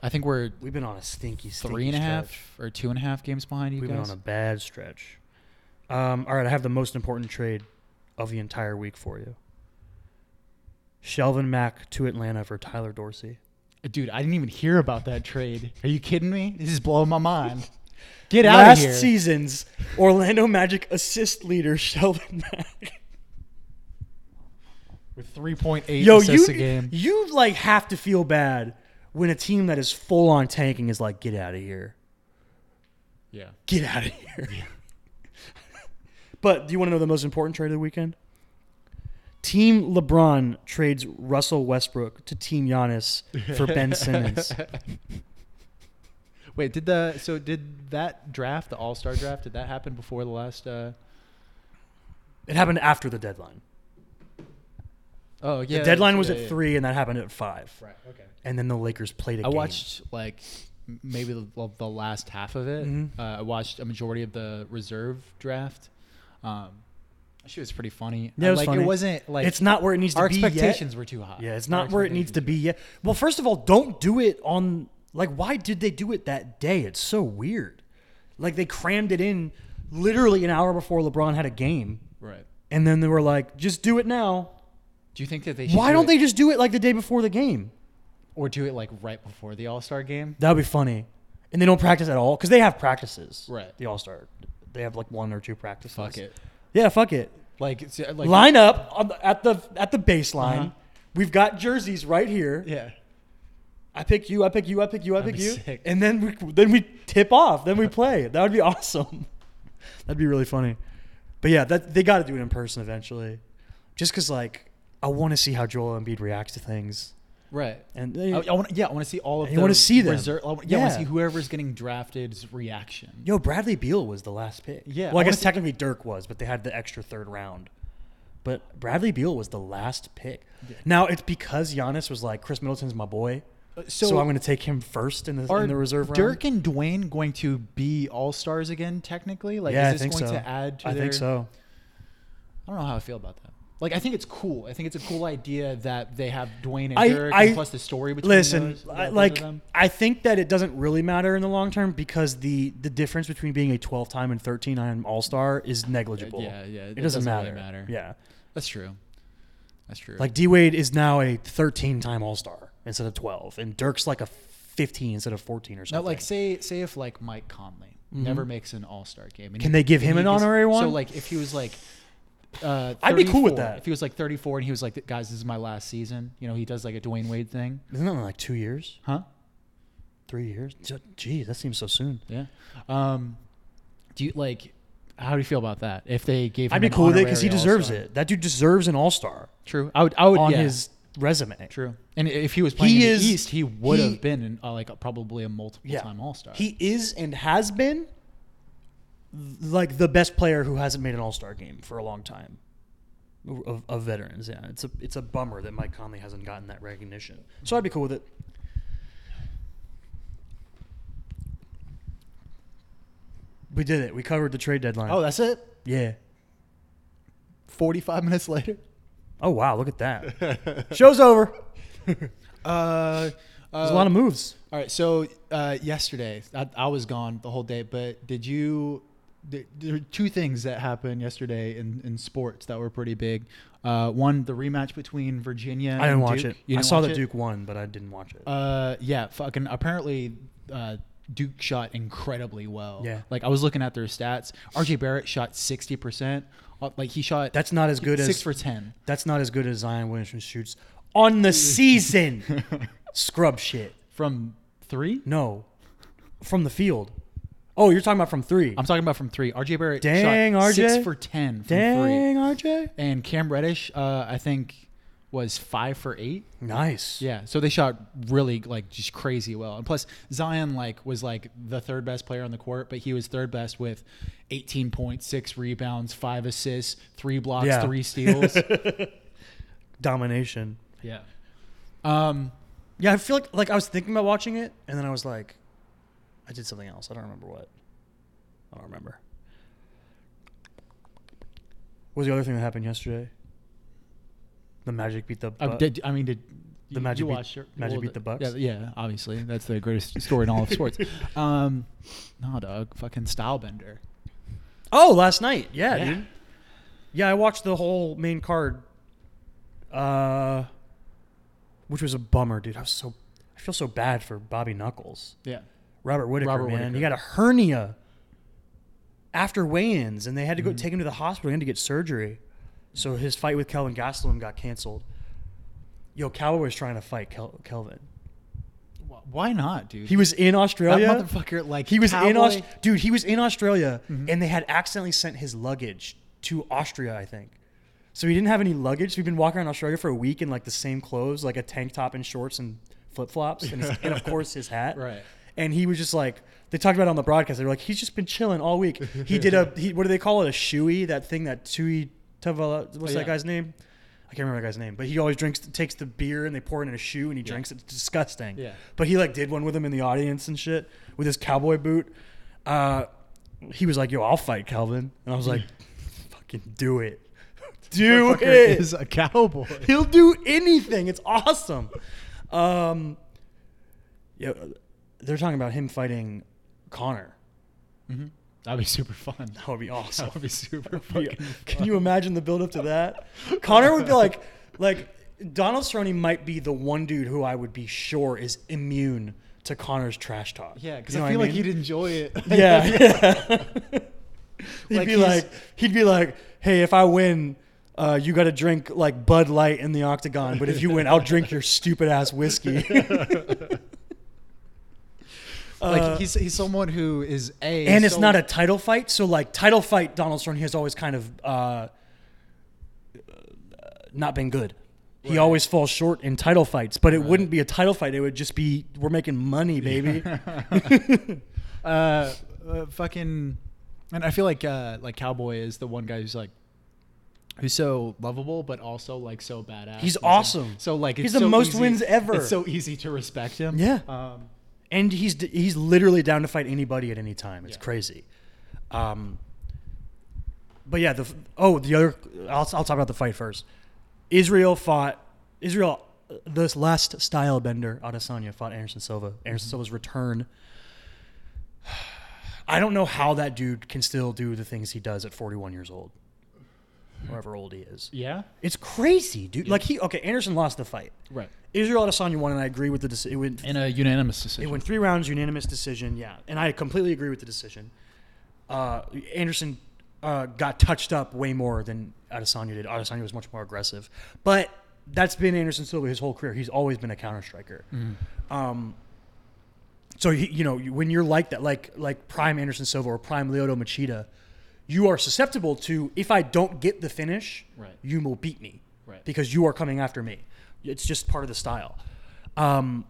I think we're We've been on a stinky, stinky three and a half or two and a half games behind you We've been on a bad stretch. Um, all right, I have the most important trade of the entire week for you. Shelvin Mack to Atlanta for Tyler Dorsey. Dude, I didn't even hear about that trade. Are you kidding me? This is blowing my mind. Get out Last of here. Last season's Orlando Magic assist leader Shelvin Mack. With 3.8 Yo, assists you a game. you like have to feel bad when a team that is full on tanking is like, get out of here, Yeah. get out of here. but do you want to know the most important trade of the weekend? Team LeBron trades Russell Westbrook to Team Giannis for Ben Simmons. Wait, did the so did that draft, the All Star draft, did that happen before the last? uh It happened after the deadline. Oh yeah, the deadline was yeah, at yeah. three, and that happened at five. Right. Okay. And then the Lakers played a I game. watched like maybe the, the last half of it. Mhm. Uh, I watched a majority of the reserve draft. Um, she was pretty funny. Yeah, it was like funny. it wasn't like it's not where it needs to our be yet. expectations were too high. Yeah, it's not where it needs to be yet. Well, first of all, don't do it on like why did they do it that day? It's so weird. Like they crammed it in literally an hour before LeBron had a game, Right. and then they were like, "Just do it now." Do you think that they? Should Why do don't it- they just do it like the day before the game? or do it like right before the All Star game? That would be funny. And they don't practice at all because they have practices. Right. The All Star, they have like one or two practices. Fuck it. Yeah, fuck it. Like, it's, uh, like Line up on the, at the at the baseline. Uh-huh. We've got jerseys right here. Yeah. I pick you, I pick you, I pick you, I pick you, sick. and then we then we tip off. Then we play. That would be awesome. That'd be really funny. But yeah, that they got to do it in person eventually, just because like I want to see how Joel Embiid reacts to things, Right. and they, I, I want, yeah, I want to see all of. You wanna see them. reserve- I want- yeah, I want to see whoever's getting drafted's reaction. yo, Bradley Beal was the last pick. Yeah, well, I I, guess see- technically Dirk was, but they had the extra third round. But Bradley Beal was the last pick. Now it's because Giannis was like Khris Middleton's my boy, Uh, so, I'm going to take him first in the in the reserve round. Dirk and Dwyane going to be all stars again? Technically, like, yeah, is I this think going so. to add to I their? think so. I don't know how I feel about that. Like, I think it's cool. I think it's a cool idea that they have Dwyane and I- Dirk, I- and plus the story between Listen, those, I, like. I think that it doesn't really matter in the long term because the the difference between being a 12 time and 13 time All Star is uh, negligible. yeah, yeah, it, it doesn't, doesn't matter. really matter. Yeah, That's true. That's true. like D Wade is now a 13 time All Star instead of 12, and Dirk's like a 15 instead of 14 or now, something. like say say if like Mike Conley never makes an All Star game, Mm-hmm. Can they give him an honorary one? So like if he was like uh, I'd be cool with that. If he was like 34 and he was like, guys, this is my last season. You know, he does like a Dwyane Wade thing, Isn't that like two years, huh? three years? Gee, that seems so soon. Yeah. Um, do you like? How do you feel about that? If they gave, him I'd be cool with it because he deserves All-Star? it. That dude deserves an All Star True. I would. I would on yeah. his resume. True. And if he was playing He in is- the East, he would have been in, uh, like probably a multiple Yeah. time All Star. He is and has been like the best player who hasn't made an All Star game for a long time. Of, of veterans, yeah, it's a it's a bummer that Mike Conley hasn't gotten that recognition. So I'd be cool with it. We did it. We covered the trade deadline. Oh, that's it. yeah. 45 minutes later. Oh wow, look at that. Show's over. uh, There's a lot of moves. All right. So uh, yesterday, I, I was gone the whole day. But did you? There, there are two things that happened yesterday in, in sports that were pretty big. Uh, one, the rematch between Virginia. I didn't and watch Duke. it. You I didn't saw watch that it? Duke won, but I didn't watch it. Uh, yeah, fucking. Apparently, uh, Duke shot incredibly well. Yeah. Like I was looking at their stats. RJ Barrett shot sixty percent. Like he shot. That's not as good six as for ten. That's not as good as Zion Williamson shoots on the season. Scrub shit. From three? No, from the field. Oh, you're talking about from three. I'm talking about from three. RJ Barrett Dang, shot RJ. six for ten from three. Dang, RJ. And Cam Reddish, uh, I think, was five for eight. Nice. Yeah, so they shot really like just crazy well. And plus, Zion like was like the third best player on the court, but he was third best with 18.6 rebounds, five assists, three blocks, Yeah. three steals. Domination. yeah. Um. Yeah, I feel like like I was thinking about watching it, and then I was like, I did something else. I don't remember what. I don't remember. What was the other thing that happened yesterday? The Magic beat the. Uh, did, I mean, did The you- Magic you beat-? Magic beat the Bucks? Yeah, yeah, obviously that's the greatest story in all of sports. Um, no, dog, fucking Stylebender. Oh, last night. Yeah, Yeah. dude. Yeah, I watched the whole main card. Uh which was a bummer, dude. I was so I feel so bad for Bobby Knuckles. Yeah. Robert Whitaker, Robert man. He got a hernia after weigh-ins and they had to go Mm-hmm. take him to the hospital and to get surgery. So his fight with Kelvin Gastelum got canceled. Yo, Cowboy was trying to fight Kel- Kelvin. Why not, dude? He was in Australia. that Australia. motherfucker like He was in Cowboy- Aus- dude. He was in Australia, Mhm. and they had accidentally sent his luggage to Austria, I think. So he didn't have any luggage. We've been walking around Australia for a week in like the same clothes, like a tank top and shorts and flip flops, and, and of course his hat. Right. And he was just like, they talked about it on the broadcast. They were like, he's just been chilling all week. He did a, he, what do they call it? A shoey, that thing that Tui Tavala, what's Oh, that guy's name? I can't remember that guy's name, but he always drinks, takes the beer and they pour it in a shoe and he Yeah. drinks it. It's disgusting. Yeah. But he like did one with him in the audience and shit with his cowboy boot. Uh, he was like, "Yo, I'll fight Calvin," and I was like, "Fucking do it, do it." is a cowboy. He'll do anything. It's awesome. Um, yeah, they're talking about him fighting Conor. hmm That'd be super fun. That would be awesome. That would be super fucking. Can you imagine the build up to that? Conor would be like, like Donald Cerrone might be the one dude who I would be sure is immune to Conor's trash talk. Yeah, because You know I feel like mean? he'd enjoy it. Yeah, yeah. he'd Like be like, he'd be like, hey, if I win. Uh, you got to drink like Bud Light in the octagon, but if you win, I'll drink your stupid ass whiskey. Like Uh, he's he's someone who is a and it's so- not a title fight. So like title fight, Donald Cerrone has always kind of uh, not been good. He Right. always falls short in title fights, but it wouldn't be a title fight. It would just be we're making money, baby. uh, uh, fucking, and I feel like uh, like Cowboy is the one guy who's like, who's so lovable, but also like so badass. He's and so- awesome. So like, He's the so most easy- wins ever. It's so easy to respect him. Yeah. Um, and he's he's literally down to fight anybody at any time. It's Yeah. crazy. Um, but yeah, the oh the other I'll I'll talk about the fight first. Israel fought Israel. This last style bender, Adesanya fought Anderson Silva. Anderson Silva's return. I don't know how that dude can still do the things he does at 41 years old, however old he is. yeah. It's crazy, dude. Yeah. Like he okay, Anderson lost the fight. Right. Israel Adesanya won, and I agree with the decision. It went In a unanimous decision. it went three rounds, unanimous decision. Yeah, and I completely agree with the decision. Uh, Anderson uh, got touched up way more than Adesanya did. Adesanya was much more aggressive, but that's been Anderson Silva his whole career. He's always been a counter striker. Um, so he, you know when you're like that, like like prime Anderson Silva or prime Lyoto Machida, you are susceptible to if I don't get the finish, Right. you will beat me, Right. Because you are coming after me. It's just part of the style. Um,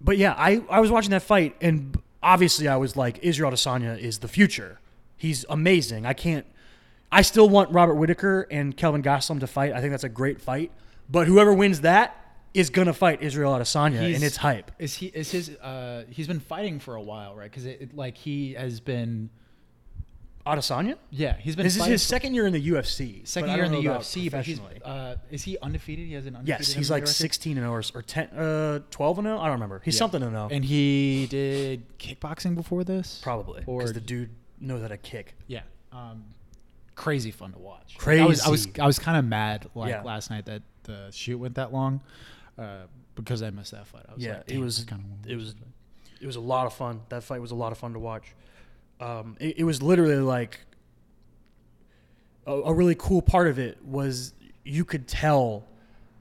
but yeah, I, I was watching that fight, and obviously I was like, Israel Adesanya is the future. He's amazing. I can't. I still want Robert Whitaker and Kelvin Gastelum to fight. I think that's a great fight. But whoever wins that is gonna fight Israel Adesanya, He's- and it's hype. Is he? Is his? Uh, he's been fighting for a while, right? Because it, it- like he has been. Adesanya. Yeah, he's been. This is fighting his for- second year in the UFC. second but I year in don't the know about UFC, but he's. professionally. Uh, is he undefeated? He has an undefeated. yes, he's MMA like record? 16 and 0 or, or 10, uh, 12 and 0. I don't remember. He's Yeah. something to know. And he did kickboxing before this. Probably Or because the dude knows how to kick. Yeah. Um, crazy fun to watch. I was I was Crazy. I was kind of mad like Yeah. last night that the shoot went that long, uh, because I missed that fight. I was Yeah, like, it was- kinda it was- fight." It was a lot of fun. That fight was a lot of fun to watch. Um, it, it was literally like a, a really cool part of it was you could tell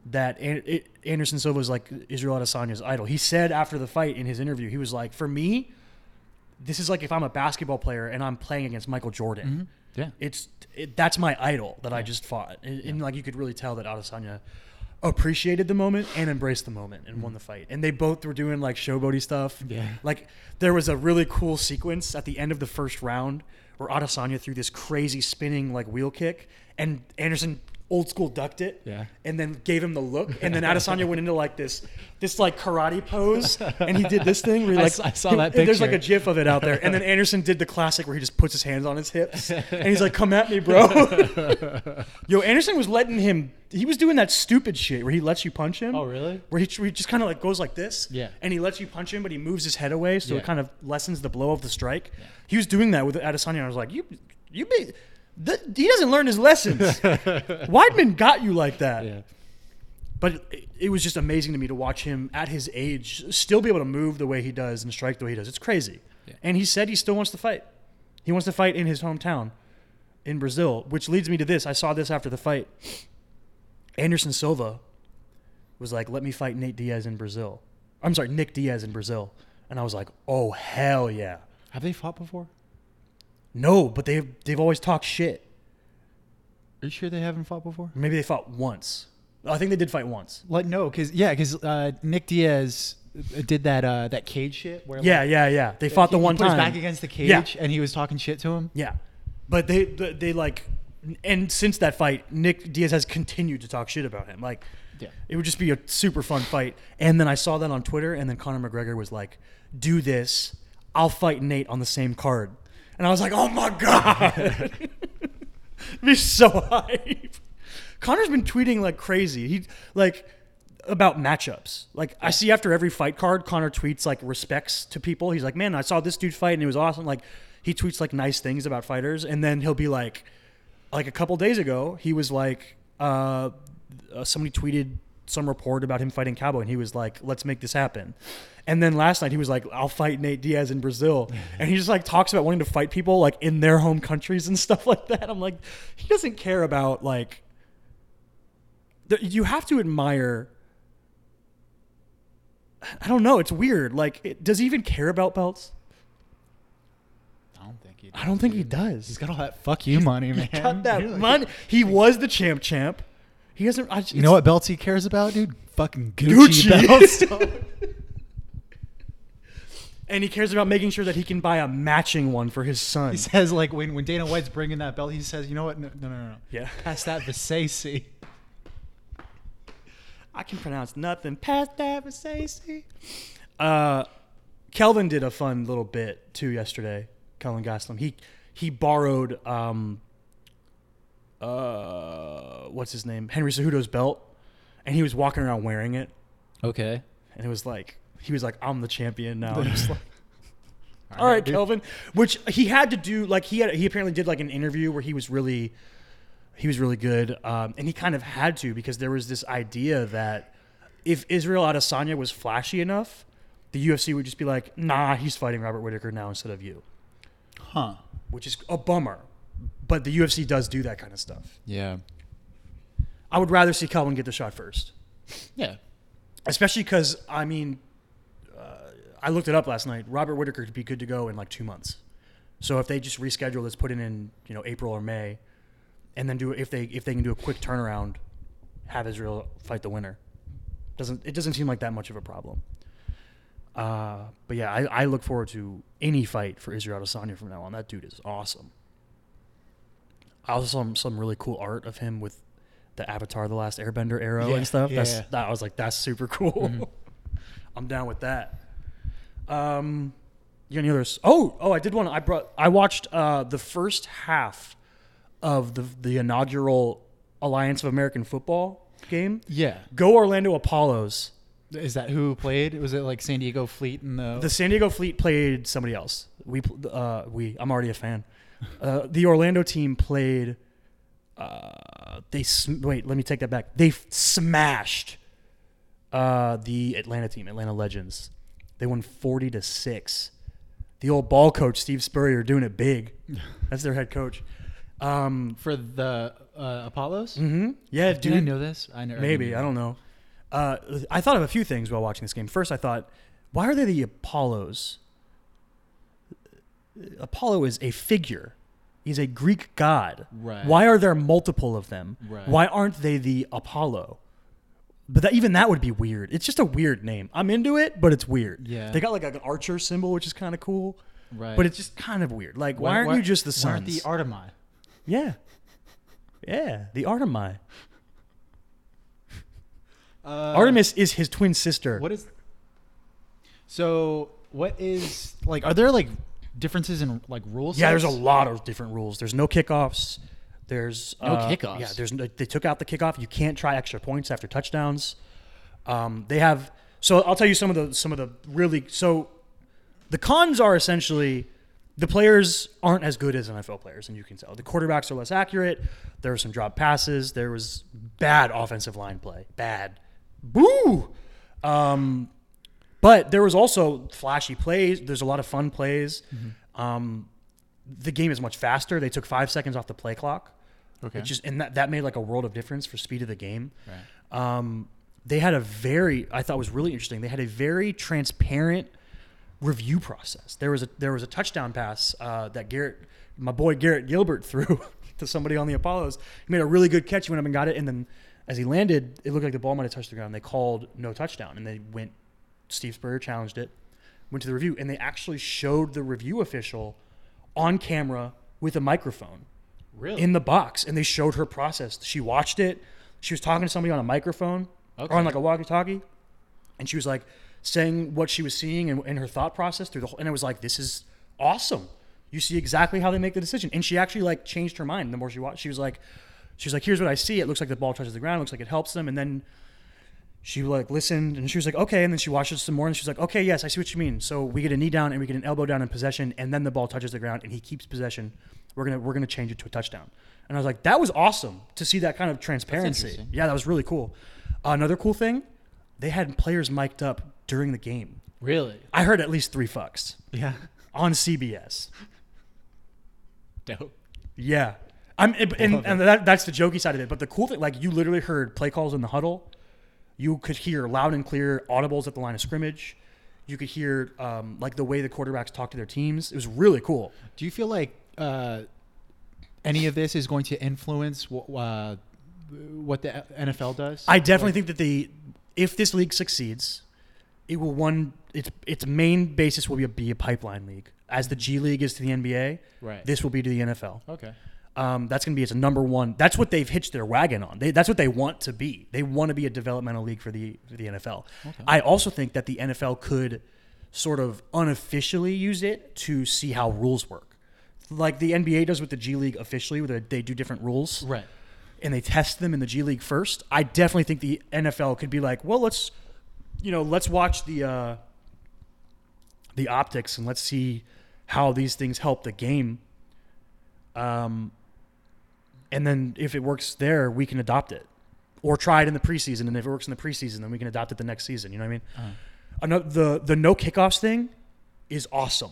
that An- it, Anderson Silva was like Israel Adesanya's idol. He said after the fight in his interview, he was like, "For me, this is like if I'm a basketball player and I'm playing against Michael Jordan. Yeah. It's it, that's my idol that I just fought, and, and like you could really tell that Adesanya appreciated the moment and embraced the moment and won the fight. And they both were doing like showboaty stuff. Yeah. Like there was a really cool sequence at the end of the first round where Adesanya threw this crazy spinning like wheel kick, and Anderson old school ducked it. Yeah. And then gave him the look, and then Adesanya went into like this this like karate pose, and he did this thing where he, I like s- I saw that There's like a gif of it out there, and then Anderson did the classic where he just puts his hands on his hips, and he's like, "Come at me, bro." Yo, Anderson was letting him. He was doing that stupid shit where he lets you punch him. Oh, really? Where he, where he just kind of like goes like this. Yeah. And he lets you punch him, but he moves his head away, so Yeah. it kind of lessens the blow of the strike. He was doing that with Adesanya, and I was like, "You, you be." The, he doesn't learn his lessons. Weidman got you like that. Yeah. But it, it was just amazing to me to watch him at his age still be able to move the way he does and strike the way he does. It's crazy. Yeah. And he said he still wants to fight. He wants to fight in his hometown in Brazil, which leads me to this. I saw this after the fight. Anderson Silva was like, "Let me fight Nate Diaz in Brazil." I'm sorry, Nick Diaz in Brazil. And I was like, "Oh hell yeah." Have they fought before? No, but they've they've always talked shit. Are you sure they haven't fought before? Maybe they fought once. I think they did fight once. Like no, because yeah, because uh, Nick Diaz did that uh, that cage shit where Yeah, like, yeah, yeah. They fought the he one put time. his back against the cage Yeah. and he was talking shit to him. Yeah, but they they, they like, and since that fight, Nick Diaz has continued to talk shit about him. Like, Yeah. it would just be a super fun fight. And then I saw that on Twitter, and then Conor McGregor was like, "Do this, I'll fight Nate on the same card." And I was like, "Oh my god, be so hype." Conor's been tweeting like crazy. He like about matchups. Like I see after every fight card, Conor tweets like respects to people. He's like, "Man, I saw this dude fight and it was awesome." Like he tweets like nice things about fighters, and then he'll be like, like a couple days ago, he was like, uh, uh, somebody tweeted some report about him fighting Cowboy, and he was like, "Let's make this happen." And then last night he was like, "I'll fight Nate Diaz in Brazil," and he just like talks about wanting to fight people like in their home countries and stuff like that. I'm like, he doesn't care about like. th- You have to admire. I don't know. It's weird. Like, it, does he even care about belts? I don't think he. I don't think he does. He's got all that fuck you money, man. got that You're money. He was the champ champ. He doesn't. I, You know what belts he cares about, dude? Fucking Gucci, Gucci. belts. And he cares about making sure that he can buy a matching one for his son. he says like when, when Dana White's bringing that belt, he says, you know what? No, no, no, no. Yeah. Pass that Visasi. I can pronounce nothing Pass that Versace. Uh, Kelvin did a fun little bit too yesterday. Kelvin Gastelum. He he borrowed um uh what's his name Henry Cejudo's belt, and he was walking around wearing it, Okay. and it was like he was like I'm the champion now. Like, All right, Kelvin. Which he had to do. Like he had. He apparently did like an interview where he was really, he was really good, um, and he kind of had to because there was this idea that if Israel Adesanya was flashy enough, the UFC would just be like, Nah, he's fighting Robert Whitaker now instead of you. Huh. which is a bummer. But the UFC does do that kind of stuff. Yeah. I would rather see Kelvin get the shot first, Yeah. especially because I mean, I looked it up last night. Robert Whitaker could be good to go in like two months. So if they just reschedule this, put it in you know April or May, and then do if they if they can do a quick turnaround, have Israel fight the winner. Doesn't it doesn't seem like that much of a problem. Uh, but yeah, I, I look forward to any fight for Israel Adesanya from now on. That dude is awesome. I also saw some, some really cool art of him with the Avatar: The Last Airbender arrow Yeah, and stuff. yeah, That's yeah. that I was like, that's super cool. I'm down with that. Um, you got any others? Oh, oh, I did one. I brought. I watched uh, the first half of the the inaugural Alliance of American Football game. Yeah. Go Orlando Apollos. Is that who played? Was it like San Diego Fleet and the? The San Diego Fleet played somebody else. We, uh, we. I'm already a fan. Uh, the Orlando team played. Uh, they sm- wait. Let me take that back. They f- smashed uh, the Atlanta team, Atlanta Legends. They won 40 to six. The old ball coach Steve Spurrier doing it big. That's their head coach. Um, for the uh, Apollos. hmm Yeah, Did I know this? I know. Maybe I don't know. Uh, I thought of a few things while watching this game. First, I thought, why are they the Apollos? Apollo is a figure. He's a Greek god. Right. Why are there multiple of them? Right. Why aren't they the Apollo? But that, even that would be weird. It's just a weird name. I'm into it, but it's weird. Yeah. They got like an archer symbol, which is kind of cool. Right. But it's just kind of weird. Like, why, aren't you just the Why aren't the Artemi? yeah. Yeah, the Artemi. Uh, Artemis is his twin sister. What is? So what is like? Are there like differences in like rules? Yeah, there's a lot of different rules. There's no kickoffs. There's No uh, kickoffs? Yeah, there's no, they took out the kickoff. You can't try extra points after touchdowns. Um, they have so I'll tell you some of the some of the really so the cons are essentially the players aren't as good as NFL players, and you can tell the quarterbacks are less accurate. There were some drop passes. There was bad offensive line play. Bad, boo. Um, but there was also flashy plays. There's a lot of fun plays. Um, the game is much faster. They took five seconds off the play clock. Okay. It just and that, that made like a world of difference for speed of the game. Right. Um, they had a very I thought was really interesting. They had a very transparent review process. There was a there was a touchdown pass uh, that Garrett, my boy Garrett Gilbert threw to somebody on the Apollos. He made a really good catch. He went up and got it, and then as he landed, it looked like the ball might have touched the ground. They called no touchdown, and they went. Steve Spurrier challenged it, went to the review, and they actually showed the review official on camera with a microphone Really? in the box, and they showed her process. She watched it. She was talking to somebody on a microphone Okay. or on like a walkie-talkie, and she was like saying what she was seeing and, and her thought process through the whole. And it was like, this is awesome. You see exactly how they make the decision, and she actually like changed her mind the more she watched. She was like, she was like, here's what I see. It looks like the ball touches the ground. It looks like it helps them, and then. She like listened and she was like, okay. And then she watched it some more and she was like, okay, yes, I see what you mean. So we get a knee down and we get an elbow down in possession, and then the ball touches the ground and he keeps possession. We're gonna we're gonna change it to a touchdown. And I was like, that was awesome to see that kind of transparency. Yeah, that was really cool. another cool thing, they had players mic'd up during the game. Really? I heard at least three fucks Yeah. on CBS. Dope. Yeah. I'm, and, and, and that, that's the jokey side of it. But the cool thing, like you literally heard play calls in the huddle. You could hear loud and clear audibles at the line of scrimmage. You could hear um, like the way the quarterbacks talk to their teams. It was really cool. Do you feel like uh, any of this is going to influence wh- uh, what the NFL does? I definitely think that the if this league succeeds, it will one its its main basis will be a, be a pipeline league. As the G League is to the NBA, Right. this will be to the NFL. Okay. Um, that's going to be its number one. That's what they've hitched their wagon on. They, that's what they want to be. They want to be a developmental league for the for the NFL. Okay. I also think that the NFL could sort of unofficially use it to see how rules work, like the NBA does with the G League officially, where they- do different rules Right. and they test them in the G League first. I definitely think the NFL could be like, well, let's, you know, let's watch the uh, the optics and let's see how these things help the game. Um, and then if it works there, we can adopt it, or try it in the preseason. And if it works in the preseason, then we can adopt it the next season. You know what I mean? Uh-huh. Another, the the no kickoffs thing is awesome.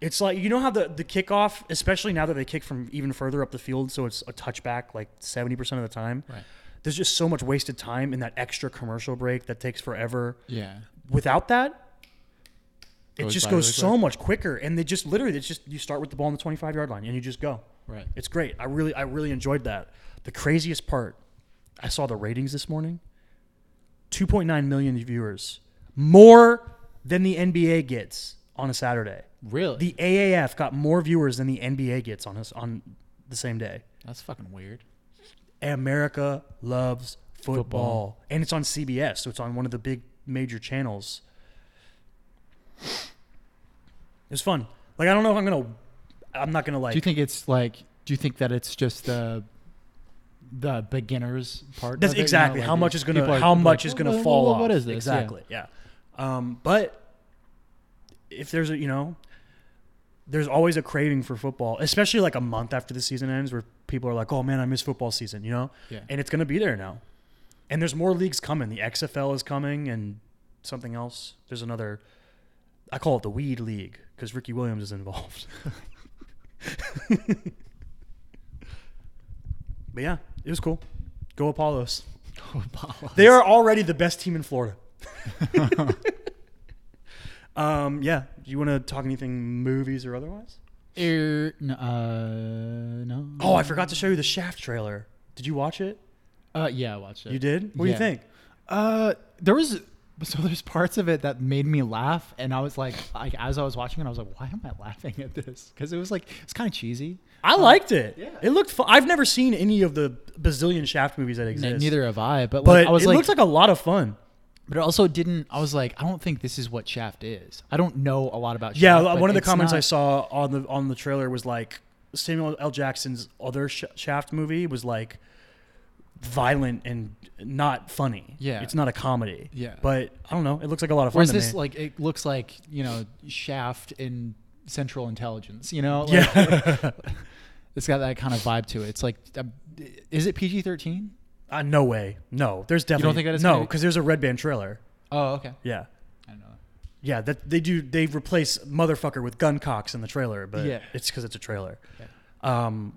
It's like you know how the the kickoff, especially now that they kick from even further up the field, so it's a touchback like seventy percent of the time. Right. There's just so much wasted time in that extra commercial break that takes forever. Yeah. Without that, it Goes just goes so quick. much quicker, and they just literally it's just you start with the ball on the twenty five yard line and you just go. Right. It's great. I really I really enjoyed that. The craziest part, I saw the ratings this morning. 2.9 million viewers. More than the NBA gets on a Saturday. Really? The AAF got more viewers than the NBA gets on us on the same day. That's fucking weird. America loves football. Football. And it's on CBS, so it's on one of the big major channels. It was fun. Like I don't know if I'm gonna I'm not gonna like do you think it's like? Do you think that it's just the the beginners part? That's of it, you know, exactly like how much is gonna are- how much like, is gonna "What- fall off. What is this? Yeah. exactly? Yeah. Um, but if there's a you know, there's always a craving for football, especially like a month after the season ends, where people are like, "Oh man, I miss football season," you know, Yeah. and it's gonna be there now. And there's more leagues coming. The XFL is coming, and something else. There's another. I call it the Weed League because Ricky Williams is involved. but yeah, it was cool. Go Apollos. Go Apollos. They are already the best team in Florida. um, yeah. Do you want to talk anything movies or otherwise? Er, n- uh, no. Oh, I forgot to show you the Shaft trailer. Did you watch it? Uh, yeah, I watched it. You did? What do Yeah. you think? Uh, there was so there's parts of it that made me laugh, and I was like, like as I was watching it, I was like, why am I laughing at this? Because it was like it's kind of cheesy. I liked it. yeah. It looked fun. I've never seen any of the bazillion Shaft movies that exist. neither have I, but But like, I was it like, looks like a lot of fun. But it also didn't. I was like, I don't think this is what Shaft is. I don't know a lot about. Yeah, Shaft, but one of the comments not- I saw on the on the trailer was like Samuel L. Jackson's other Sh- Shaft movie was like violent and not funny. Yeah. it's not a comedy. Yeah. but I don't know. It looks like a lot of fun. Whereas this, me. like, it looks like you know Shaft in Central Intelligence. You know, like, yeah, it's got that kind of vibe to it. It's like, um, is it PG thirteen? Uh, no way. No, there's definitely think that it's no because there's a red band trailer. Oh, okay. Yeah, I don't know. yeah. That they do. They replace motherfucker with gun cocks in the trailer, but Yeah. it's because it's a trailer. Yeah. Um,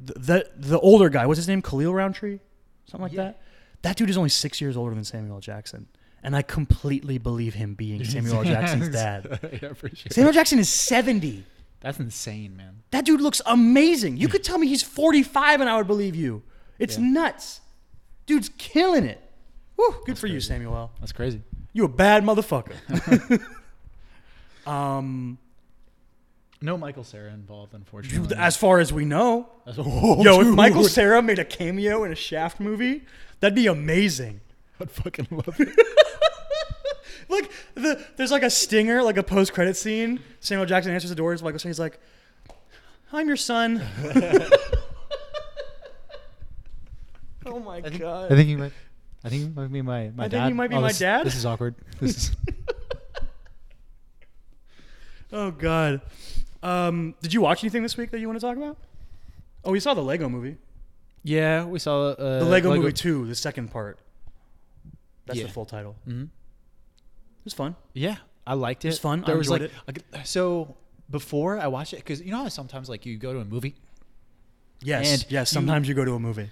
the, the the older guy, what's his name? Khalil Roundtree, something like Yeah. that. That dude is only six years older than Samuel Jackson, and I completely believe him being Samuel L. Jackson's dad. yeah, for sure. Samuel Jackson is seventy. That's insane, man. That dude looks amazing. You could tell me he's forty-five, and I would believe you. It's nuts. Dude's killing it. Woo, good for you. Samuel L. That's crazy. You a bad motherfucker. um, No Michael Cera involved, unfortunately. as far as we know, That's- oh, yo, if. Michael Cera made a cameo in a Shaft movie, that'd be amazing. I'd fucking love it. Like the there's like a stinger, like a post credit scene. Samuel Jackson answers the door. Michael Cera. He's like, "I'm your son." oh my I think, god. I think you might. I think he might be my my I dad. think he might be Oh, my this- dad? This is awkward. This is. oh god. Um, did you watch anything this week that you want to talk about? Oh, we saw the Lego movie. yeah, we saw uh, The Lego, Movie Two, the second part. That's Yeah. the full title. Mm-hmm. It was fun. Yeah, I liked it. It was fun. I There was like, like- so before I watched it because you know how sometimes like you go to a movie. Yes. And yes. you- Sometimes you, go to a movie.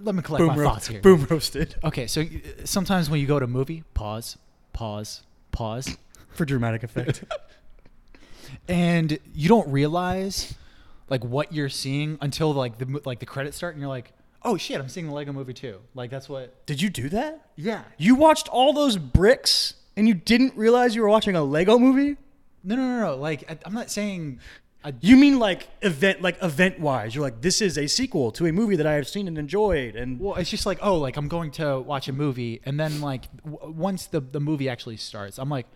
Let me collect Boom, my ro- thoughts here. boom roasted Okay, so sometimes when you go to a movie, pause, pause, pause, for dramatic effect. and you don't realize like what you're seeing until like the like the credits start, and you're like, oh shit, I'm seeing the Lego Movie too. Like that's what. Did you do that? Yeah. You watched all those bricks and you didn't realize you were watching a Lego movie? No, no, no, no. Like I, I'm not saying. I, You mean like event like event wise? You're like this is a sequel to a movie that I have seen and enjoyed and Well, it's just like, oh, like I'm going to watch a movie, and then like w- once the the movie actually starts, I'm like,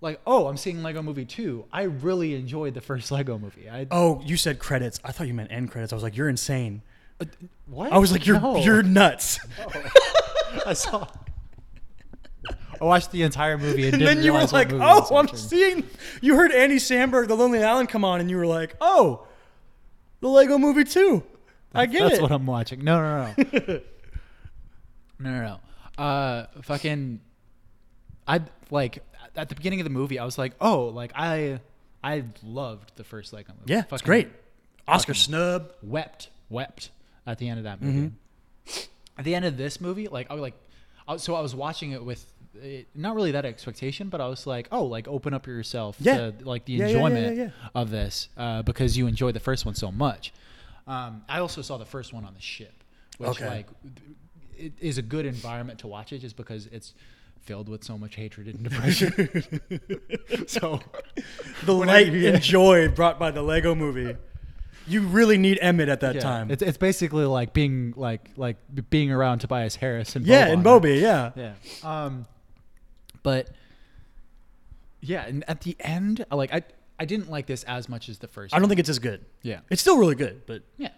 like, oh, I'm seeing Lego Movie two. I really enjoyed the first Lego movie. I Oh, you said credits. I thought you meant end credits. I was like, you're insane. uh, what? I was like, you're No. you're nuts. I saw. I watched the entire movie and, And then you were like, movie I was oh, I'm watching. seeing. You heard Andy Samberg, The Lonely Island, come on, and you were like, oh, the Lego Movie too. I get it. That's it. what I'm watching. No, no, no, no, no, no. Uh, fucking, I like at the beginning of the movie, I was like, oh, like I I loved the first Lego movie. Yeah, it's Fucking great. Oscar snub. Wept, wept at the end of that movie. Mm-hmm. At the end of this movie, like I was like, I, so I was watching it with it, not really that expectation, but I was like, oh, like open up yourself Yeah. to like the Yeah, enjoyment yeah, of this uh, because you enjoyed the first one so much. Um, I also saw the first one on the ship, which Okay. like it is a good environment to watch it just because it's filled with so much hatred and depression. so The light and joy brought by the Lego movie. You really need Emmett at that yeah, time. it's it's basically like being like like being around Tobias Harris and yeah, Boban. and Bobby, yeah. Yeah. Um, but yeah, and at the end, like I I didn't like this as much as the first. I don't one. think it's as good. Yeah. It's still really good, but Yeah.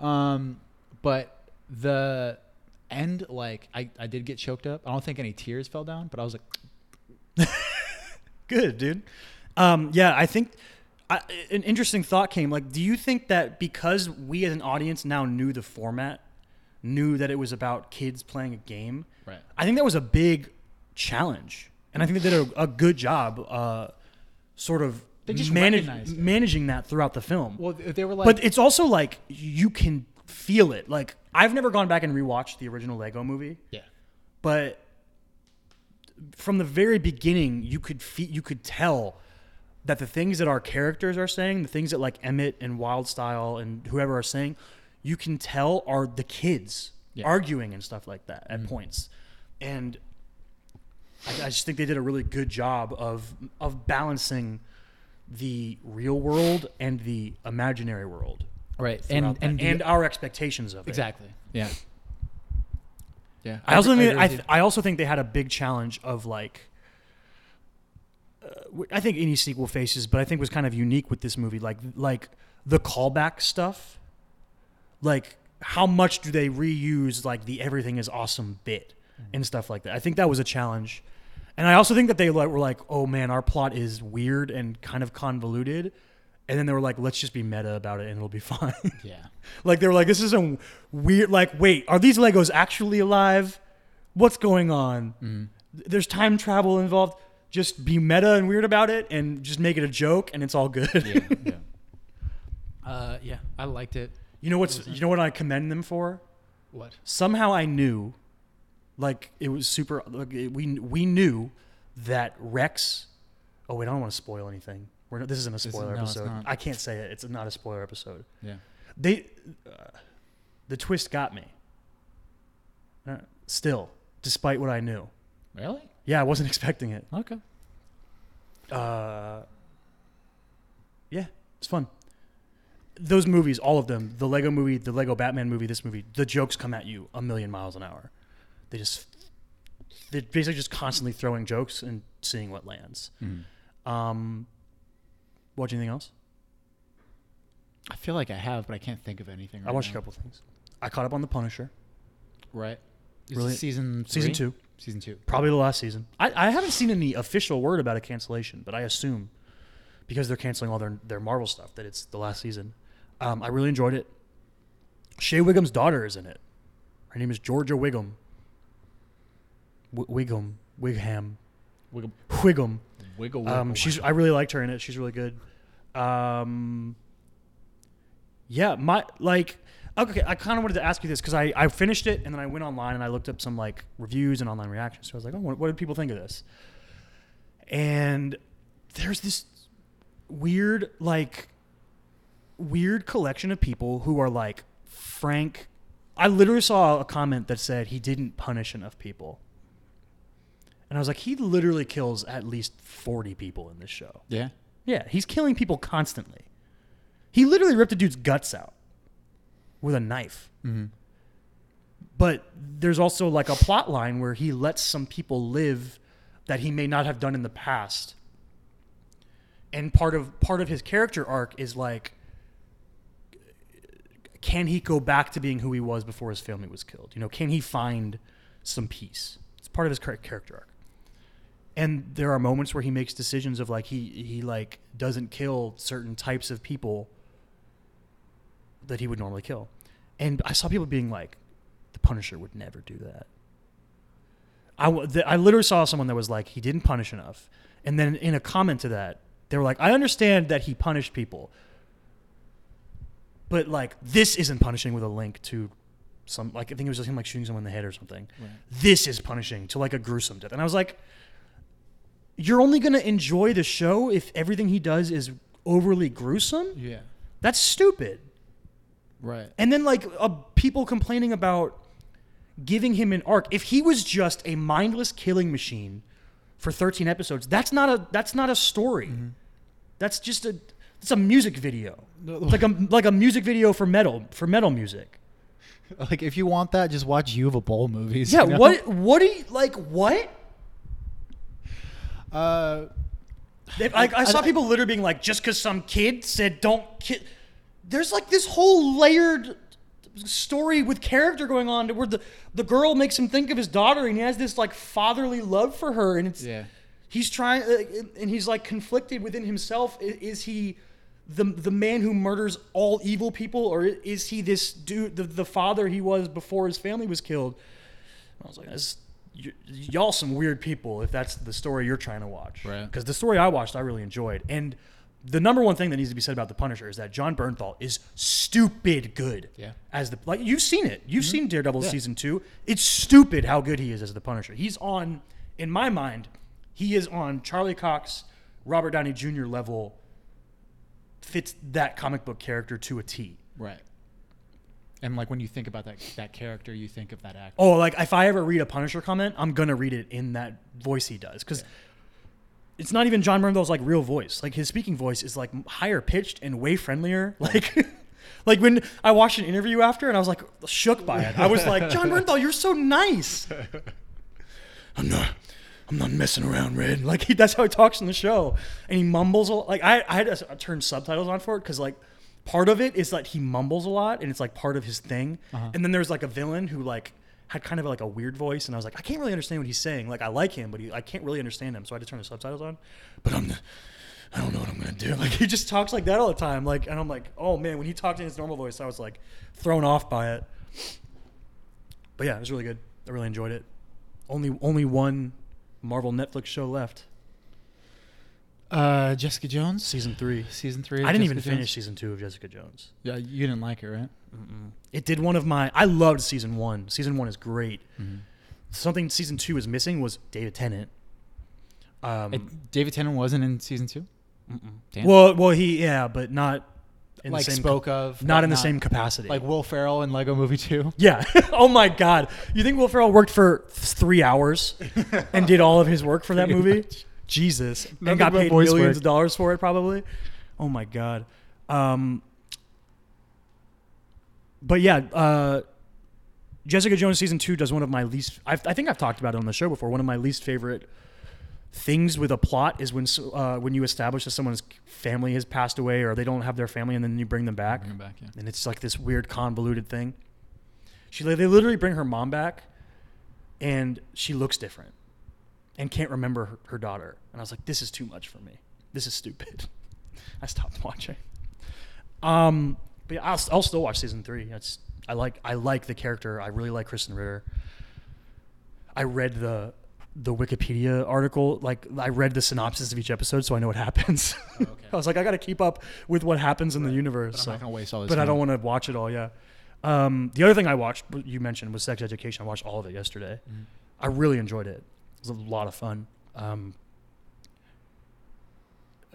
Um, but the end, like I I did get choked up. I don't think any tears fell down, but I was like, good, dude. Um, yeah, I think I, an interesting thought came. Like, do you think that because we as an audience now knew the format, knew that it was about kids playing a game, Right. I think that was a big challenge, and I think they did a, a good job, uh, sort of They just manage, recognized it. managing that throughout the film. well, they were like, but it's also like you can feel it. Like I've never gone back and rewatched the original Lego movie, yeah, but from the very beginning, you could fe- you could tell that the things that our characters are saying, the things that like Emmett and Wildstyle and whoever are saying, you can tell are the kids Yeah. arguing and stuff like that at points, and I, I just think they did a really good job of of balancing the real world and the imaginary world right, throughout and that, and, and our expectations of it. exactly, yeah, yeah. I also agree- think agree I, th- I also think they had a big challenge of like. Uh, I think any sequel faces, but I think was kind of unique with this movie, like like the callback stuff. Like how much do they reuse like the everything is awesome bit and stuff like that? I think that was a challenge, and I also think that they like, were like, oh man, our plot is weird and kind of convoluted, and then they were like, let's just be meta about it and it'll be fine. yeah. Like they were like, this is a weird. Like, wait, are these Legos actually alive? What's going on? Mm-hmm. There's time travel involved. Just be meta and weird about it, and just make it a joke, and it's all good. yeah, yeah. Uh, yeah, I liked it. you know what's? You know what I commend them for? What? Somehow I knew, like it was super. Like, it- we we knew that Rex. Oh wait, I don't want to spoil anything. We're not, this isn't a is- spoiler no, it's episode. I can't say it. It's not a spoiler episode. Yeah. they uh, the twist got me uh, still despite what i knew Really? yeah i wasn't expecting it Okay. uh, yeah it's fun those movies all of them the lego movie the lego batman movie this movie the jokes come at you a million miles an hour they just they're basically just constantly throwing jokes and seeing what lands Mm-hmm. um watch anything else I feel like I have, but I can't think of anything. Right i watched now. a couple things i caught up on the punisher Right. Is Really- season season two Season two. Probably the last season. I, I haven't seen any official word about a cancellation, but I assume because they're canceling all their, their Marvel stuff that it's the last season. Um, I really enjoyed it. Shea Whigham's daughter is in it. Her name is Georgia Whigham. Wiggum. Wigham. Wiggle, Wiggum. wiggle, wiggle. Um, she's I really liked her in it. She's really good. Um, yeah, my like okay. I kind of wanted to ask you this because I I finished it and then I went online and I looked up some like reviews and online reactions. So I was like, oh, what, what did people think of this? And there's this weird like weird collection of people who are like Frank. I literally saw a comment that said he didn't punish enough people. And I was like, he literally kills at least 40 people in this show. yeah. Yeah, he's killing people constantly. He literally ripped a dude's guts out with a knife. Mm-hmm. But there's also like a plot line where he lets some people live that he may not have done in the past. And part of part of his character arc is like can he go back to being who he was before his family was killed? You know, can he find some peace? It's part of his character arc. And there are moments where he makes decisions of like he he like doesn't kill certain types of people that he would normally kill. And I saw people being like, the Punisher would never do that. I, the, I literally saw someone that was like, he didn't punish enough. And then in a comment to that, They were like, I understand that he punished people, but like this isn't punishing with a link to some like I think it was just him like shooting someone in the head or something. Right. This is punishing to like a gruesome death, and I was like, you're only gonna enjoy the show if everything he does is overly gruesome. Yeah. That's stupid. Right. And then like uh, people complaining about giving him an arc. If he was just a mindless killing machine for 13 episodes, that's not a that's not a story. That's just a it's a music video. It's like a like a music video for metal for metal music. Like if you want that, just watch Uwe Boll movies. Yeah, you know? what what do you like what? Uh, They- I, I saw people literally being like, just because some kid said don't kill. There's like this whole layered story with character going on where the, the girl makes him think of his daughter and he has this like fatherly love for her and it's Yeah. he's trying uh, and he's like conflicted within himself I- is he the the man who murders all evil people or is he this dude the, the father he was before his family was killed I was like that's y- y'all some weird people if that's the story you're trying to watch Right. because the story I watched I really enjoyed and the number one thing that needs to be said about the Punisher is that Jon Bernthal is stupid good Yeah. as the like you've seen it you've mm-hmm. seen Daredevil Yeah. season two it's stupid how good he is as the Punisher he's on in my mind he is on Charlie Cox Robert Downey Jr. level fits that comic book character to a T right. And like when you think about that that character, you think of that actor. Oh, like if I ever read a Punisher comment, I'm gonna read it in that voice he does because it's not even Jon Bernthal's like real voice. Like his speaking voice is like higher pitched and way friendlier. Like, like when I watched an interview after and I was like shook by it. I was like, John Bernthal, you're so nice. I'm not. I'm not messing around, Red. Like he, that's how he talks in the show, and he mumbles. a- Like I, I had to turn subtitles on for it because like part of it is like he mumbles a lot, and it's like part of his thing. Uh-huh. And then there's like a villain who like had kind of like a weird voice, and I was like, I can't really understand what he's saying. Like I like him, but he, I can't really understand him, so I had to turn the subtitles on. But I'm, the, I don't know what I'm gonna do. Like he just talks like that all the time. Like, and I'm like, oh man, when he talked in his normal voice, I was like thrown off by it. But yeah, it was really good. I really enjoyed it. Only only one Marvel Netflix show left, Uh, Jessica Jones, season three. season three. of I didn't even Jones? finish season two of Jessica Jones. Yeah, you didn't like it, right? It did one of my. I loved season one. Season one is great. Mm-hmm. Something season two is missing was David Tennant. Um, It- David Tennant wasn't in season two. Damn. well, well, he yeah, but not in like the same spoke of, not in the same capacity. Like Will Ferrell in Lego Movie Two. Yeah. oh my God. You think Will Ferrell worked for three hours and did all of his work for that movie? much. Jesus. Nothing and got but paid voice millions work. of dollars for it, probably. Oh my God. Um, but yeah, uh, Jessica Jones season two does one of my least. I've, I think I've talked about it on the show before. One of my least favorite things with a plot is when uh, when you establish that someone's family has passed away or they don't have their family and then you bring them back Bring him back, yeah. and it's like this weird convoluted thing. She they literally bring her mom back, and she looks different, and can't remember her, her daughter. And I was like, this is too much for me. This is stupid. I stopped watching. Um, but yeah, I'll, I'll still watch season three. That's I like I like the character. I really like Krysten Ritter. I read the the Wikipedia article. Like I read the synopsis of each episode, so I know what happens. okay. I was like, I got to keep up with what happens in the universe. But I'm not gonna waste all this. but I don't want to watch it all. Yeah. Um, the other thing I watched, you mentioned, was Sex Education. I watched all of it yesterday. Mhm. I really enjoyed it. It was a lot of fun. Um,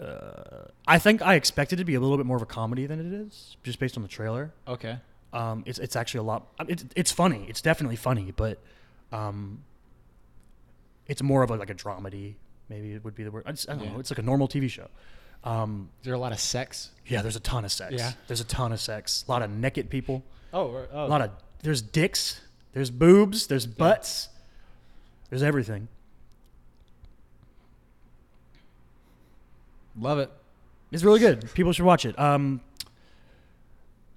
uh, I think I expected it to be a little bit more of a comedy than it is, just based on the trailer. Okay. Um, it's it's actually a lot. It's it's funny. It's definitely funny, but um, it's more of a, like a dramedy. Maybe it would be the word. I, just, I don't Yeah. know. It's like a normal TV show. Um, Is there a lot of sex? yeah, there's a ton of sex. Yeah. There's a ton of sex. A lot of naked people. Oh, oh A lot of there's dicks, there's boobs, there's butts, there's everything. Love it. It's really good. People should watch it. Um,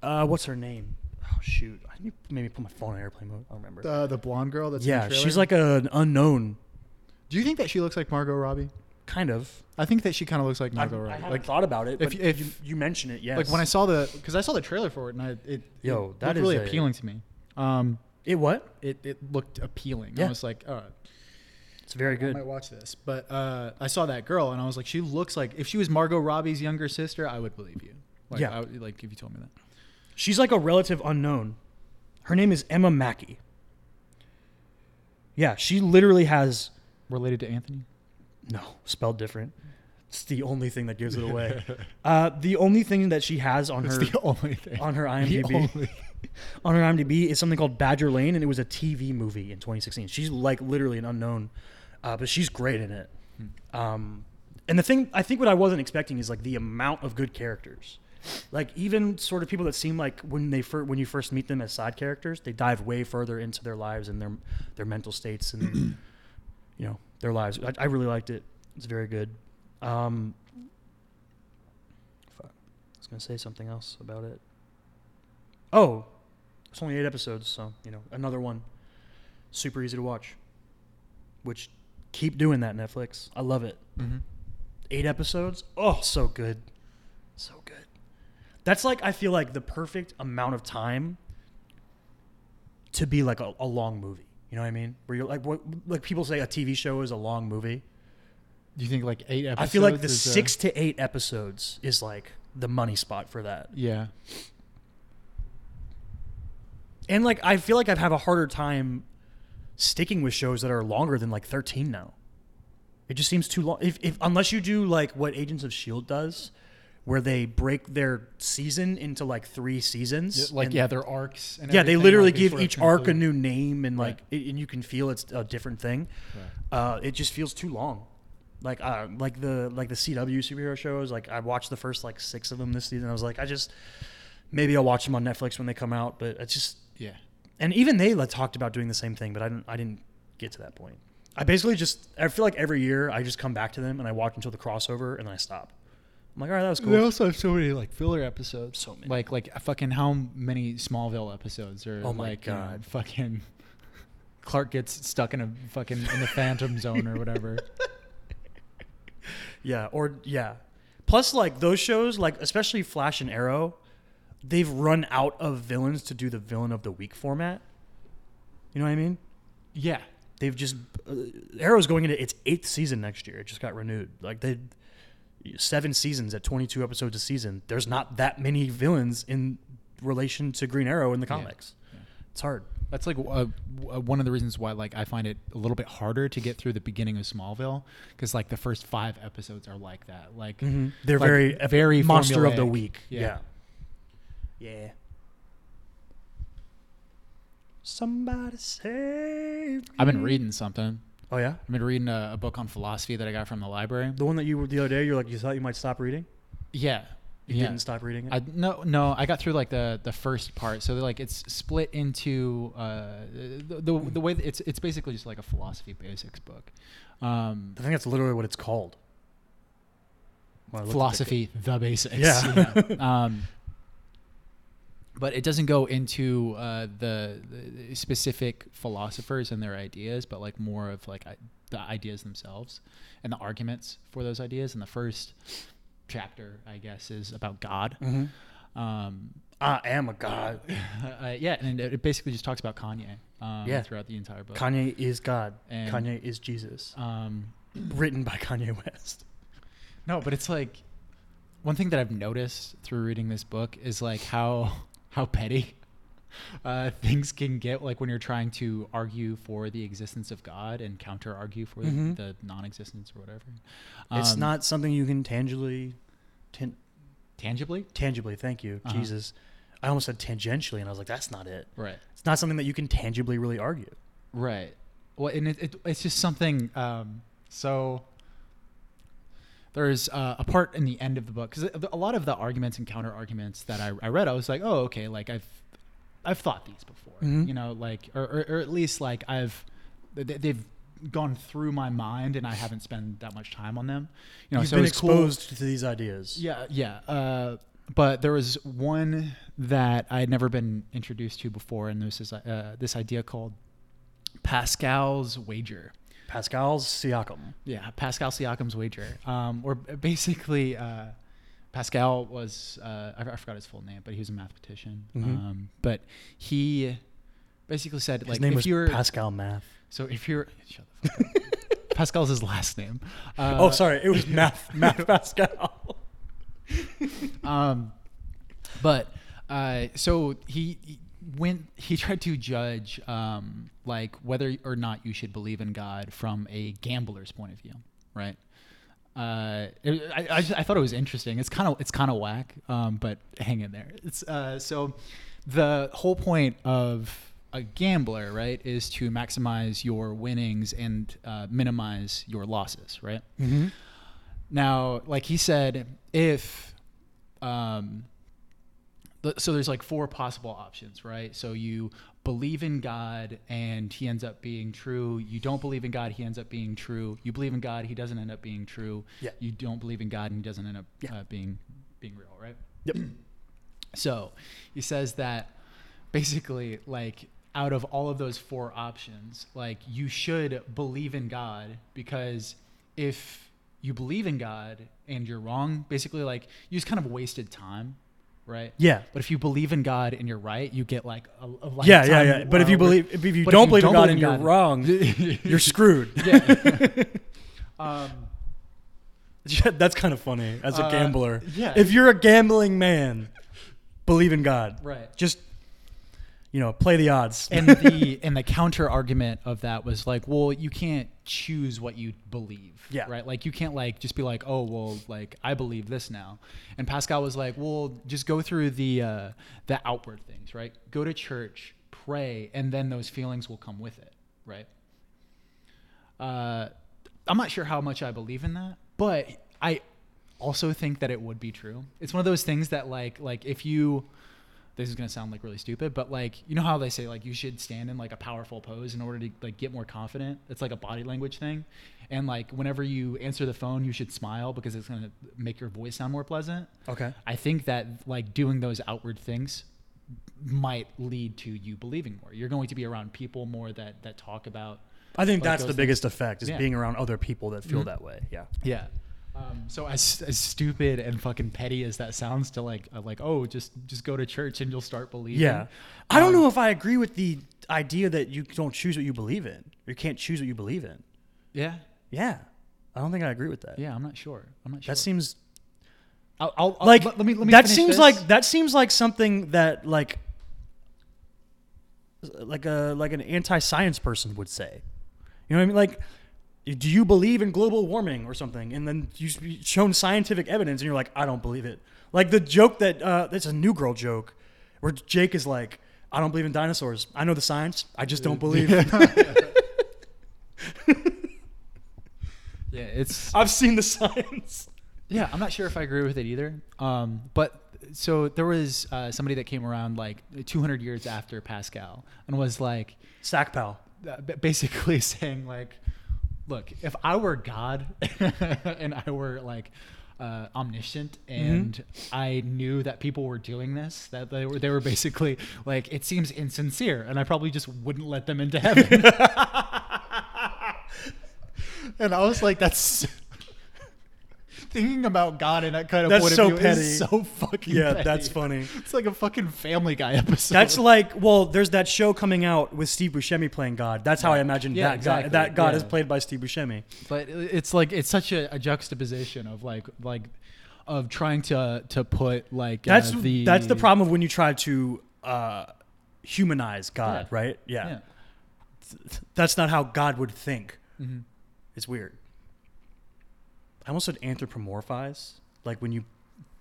uh, what's her name? Oh shoot, I need to maybe put my phone on airplane mode. I don't remember. The the blonde girl that's in yeah, the she's like an unknown, Do you think that she looks like Margot Robbie? kind of. I think that she kind of looks like Margot I Robbie. haven't Like thought about it, if- if- you, you mention it, yes. like when I saw the because I saw the trailer for it and I it Yo, it that looked really a- appealing to me. Um, it what? it it looked appealing. Yeah. I was like, oh, It's very good. I might watch this, but uh, I saw that girl and I was like, she looks like if she was Margot Robbie's younger sister, I would believe you. Like, Yeah. I would- like if you told me that. She's like a relative unknown. Her name is Emma Mackey. Yeah, she literally has Related to Anthony? no spelled different. It's the only thing that gives it away. uh, the only thing that she has on It's her the only thing. on her The IMDb only- on her IMDb is something called Badger Lane, and it was a TV movie in 2016. She's like literally an unknown, uh, but she's great in it. Um, and the thing I think what I wasn't expecting is like the amount of good characters. Like even sort of people that seem like when they fir- when you first meet them as side characters, they dive way further into their lives and their their mental states and you know their lives. I, I really liked it. It's very good. Um, fuck. I was gonna say something else about it. Oh, it's only eight episodes, so you know another one. Super easy to watch. Which keep doing that Netflix. I love it. Mhm. Eight episodes. Oh, so good, so good. That's like I feel like the perfect amount of time to be like a, a long movie. You know what I mean? Where you're like what like people say a TV show is a long movie. Do you think like eight episodes? I feel like the uh, six to eight episodes is like the money spot for that. Yeah. And like I feel like I'd have a harder time sticking with shows that are longer than like 13 now. It just seems too long. If, if unless you do like what Agents of Shield does, where they break their season into like three seasons. Like and- yeah, their arcs. And yeah, they literally like, give each arc a new name and Right. like, it, and you can feel it's a different thing. Right. Uh, it just feels too long. Like uh, like the like the CW superhero shows. Like I watched the first like six of them this season. I was like, I just maybe I'll watch them on Netflix when they come out. But it's just Yeah. And even they like, talked about doing the same thing, but I didn't. I didn't get to that point. I basically just. I feel like every year I just come back to them and I watch until the crossover and then I stop. I'm like, all right, that was cool. They also have so many like filler episodes. So many. Like like fucking how many Smallville episodes are Oh my like know, God. fucking Clark gets stuck in a fucking in the Phantom Zone or whatever. Yeah, or yeah. Plus, like those shows, like especially Flash and Arrow, they've run out of villains to do the villain of the week format. You know what I mean? Yeah. They've just uh, Arrow's going into its eighth season next year. It just got renewed. Like they seven seasons at twenty two episodes a season. There's not that many villains in relation to Green Arrow in the comics. Yeah. It's hard. That's like uh, w- one of the reasons why like I find it a little bit harder to get through the beginning of Smallville because like the first five episodes are like that. Like They're Like, very very monster of the week. Yeah. Yeah. Yeah. Somebody save. I've been me. reading something. Oh yeah, I've been reading a, a book on philosophy that I got from the library. the one that you were the other day. You're like you thought you might stop reading. Yeah. You yeah. didn't stop reading it. I no no I got through like the the first part so like it's split into uh the the, the way that it's it's basically just like a philosophy basics book um I think that's literally what it's called. Looked at the- philosophy the basics Yeah. yeah. um but it doesn't go into uh, the, the specific philosophers and their ideas, but like more of like I, the ideas themselves and the arguments for those ideas. And the first chapter, I guess, is about God. Mhm. Um, I am a god. uh, yeah, and it, it basically just talks about Kanye. Um, Yeah. throughout the entire book. Kanye is God. And- Kanye is Jesus. Um, Written by Kanye West. no, but it's like one thing that I've noticed through reading this book is like how how petty uh, things can get. Like when you're trying to argue for the existence of God and counter argue for Mhm. the non-existence or whatever. it's Um, not something you can tangibly, tan- tangibly tangibly. Thank you, Uh-huh. Jesus. I almost said tangentially, and I was like, that's not it. right. It's not something that you can tangibly really argue. Right. Well, and it, it, it's just something. Um, so there's uh, a part in the end of the book because a lot of the arguments and counter arguments that I, I read, I was like, oh, okay, like I've I've thought these before, Mhm. you know, like or, or, or at least like I've they- they've gone through my mind and I haven't spent that much time on them. You know, You've so been it's cool- exposed to these ideas. yeah, yeah. Uh, but there was one that I had never been introduced to before, and this is uh, this idea called Pascal's wager. Pascal's Siakam. Yeah, Pascal Siakam's wager. Um, or basically, uh, Pascal was uh, I, I forgot his full name, but he was a mathematician. Mhm. Um, but he basically said His like name if was you're Pascal Math. so if you're shut the fuck up. Pascal's his last name. Uh, oh, sorry, it was Math Math Pascal. um, but uh, so he, he went. He tried to judge um, like whether or not you should believe in God from a gambler's point of view, right? Uh, it, I, I, just- I thought it was interesting. It's kind of it's kind of whack, um, but hang in there. It's uh, so the whole point of a gambler, right, is to maximize your winnings and uh, minimize your losses, right? Mm-hmm. Now, like he said, if um, so, there's like four possible options, right? So you believe in God and he ends up being true. You don't believe in God, he ends up being true. You believe in God, he doesn't end up being true. Yeah. You don't believe in God and he doesn't end up Yeah. uh, being being real, right? Yep. So he says that basically, like, out of all of those four options, like, you should believe in God because if you believe in God and you're wrong, basically, like, you just kind of wasted time, right? Yeah. But if you believe in God and you're right, you get like a, a lifetime. Yeah, yeah, yeah. But if you believe, if you don't believe in God and you're wrong, you're screwed. yeah. um, That's kind of funny as a Uh, gambler. yeah. If you're a gambling man, believe in God. right. Just you know, play the odds. and the and the counter argument of that was like, well, you can't choose what you believe. Yeah. Right. Like you can't like just be like, oh well, like I believe this now. And Pascal was like, well, just go through the uh, the outward things, right? Go to church, pray, and then those feelings will come with it, right? Uh, I'm not sure how much I believe in that, but I also think that it would be true. It's one of those things that like like if you this is gonna sound like really stupid, but like you know how they say like you should stand in like a powerful pose in order to like get more confident. It's like a body language thing, and like whenever you answer the phone, you should smile because it's gonna make your voice sound more pleasant. okay. I think that like doing those outward things might lead to you believing more. You're going to be around people more that that talk about I think Like that's the things. biggest effect is Yeah. being around other people that feel Mhm. that way. Yeah. Yeah. Um, so as as stupid and fucking petty as that sounds to like uh, like oh just just go to church and you'll start believing. Yeah. I don't Um, know if I agree with the idea that you don't choose what you believe in. You can't choose what you believe in. Yeah. Yeah. I don't think I agree with that. Yeah. I'm not sure. I'm not sure. That seems I'll, I'll, I'll- like let, let me let me that seems this. like that seems like something that like like a like an anti-science person would say. You know what I mean? Like, do you believe in global warming or something? And then you have shown scientific evidence, and you're like, I don't believe it. Like the joke that uh, it's a New Girl joke, where Jake is like, I don't believe in dinosaurs. I know the science. I just don't believe. yeah. It's I've seen the science. yeah. I'm not sure if I agree with it either. Um, but so there was uh, somebody that came around like 200 years after Pascal and was like Sack pal. uh, basically saying like look if i were god and i were like uh, omniscient and i knew that people were doing this that they were they were basically like it seems insincere and i probably just wouldn't let them into heaven. And i was like that's thinking about god in that kind of That's point so of view petty. is so fucking Yeah, petty. that's funny. it's like a fucking family guy episode That's like, well, there's that show coming out with Steve Buscemi playing God. That's how I imagine Yeah, that exactly. God. That God is played by Steve Buscemi. but it's like it's such a, a juxtaposition of like like of trying to to put like uh, That's the that's the problem of when you try to uh, humanize God, Yeah. right? Yeah. yeah that's not how God would think. Mhm. It's weird. I almost said anthropomorphize, like when you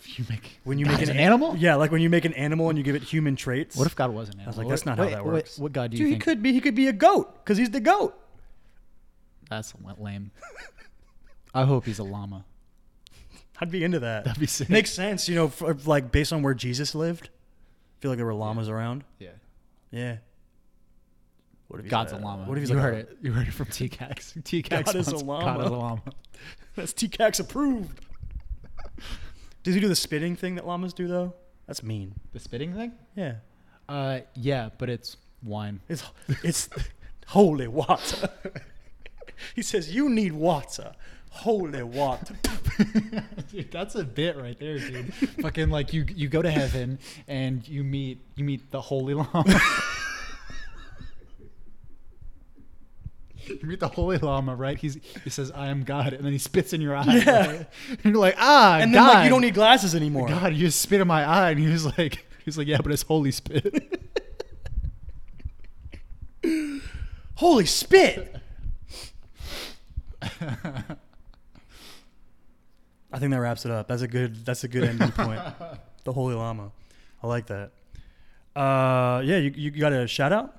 you make when you God make an, an animal Yeah, like when you make an animal and you give it human traits. what if God was an animal was like, that's not how that works. what God do Dude, you he could be? He could be a goat because he's the goat. that's lame I hope he's a llama I'd be into that. that'd be sick Makes sense, you know, for, like based on where Jesus lived. I feel like there were llamas around. yeah Yeah. What if God's a, llama What if he's you like heard a- it you heard it from T-CAKS T-CAKS God is a llama. God is a llama That's TCAKS approved. Does he do the spitting thing that llamas do though? That's mean. the spitting thing Yeah. uh yeah but it's wine It's it's holy water. he says you need water. Holy water. dude, that's a bit right there, dude. Fucking like you you go to heaven and you meet you meet the holy llama. You meet the Holy Llama, right? He's he says, "I am God," and then he spits in your eye. Yeah. right? And you're like, "Ah, and then God, like you don't need glasses anymore. God, you just spit in my eye." And he was like, "He's like, yeah, but it's holy spit." Holy spit! I think that wraps it up. That's a good. That's a good ending point. The Holy Llama. I like that. Uh, yeah, you, you got a shout out?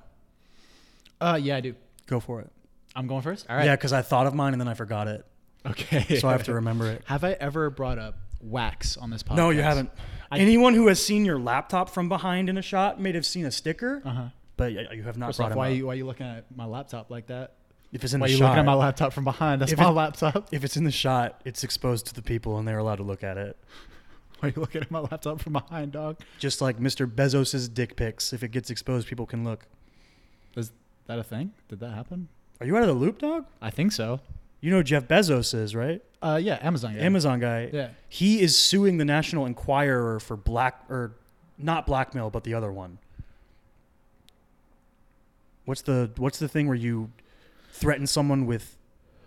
uh, yeah, I do. Go for it. I'm going first. All right. Yeah, because I thought of mine and then I forgot it, Okay. so I have to remember it. Have I ever brought up wax on this podcast? No, you haven't. I- Anyone who has seen your laptop from behind in a shot may have seen a sticker, Uh huh. but y- you have not First brought off, him why up. are you why are you looking at my laptop like that? if it's in Why are the you shot, looking at my laptop from behind? That's If my it- laptop. if it's in the shot, it's exposed to the people and they're allowed to look at it. Why are you looking at my laptop from behind, dog? Just like Mr. Bezos's dick pics, if it gets exposed, people can look. Is that a thing? Did that happen? Are you out of the loop, dog? I think so. You know who Jeff Bezos is, right? Uh, yeah, Amazon. Guy. Amazon guy. Yeah. He is suing the National Enquirer for black or not blackmail, but the other one. What's the what's the thing where you threaten someone with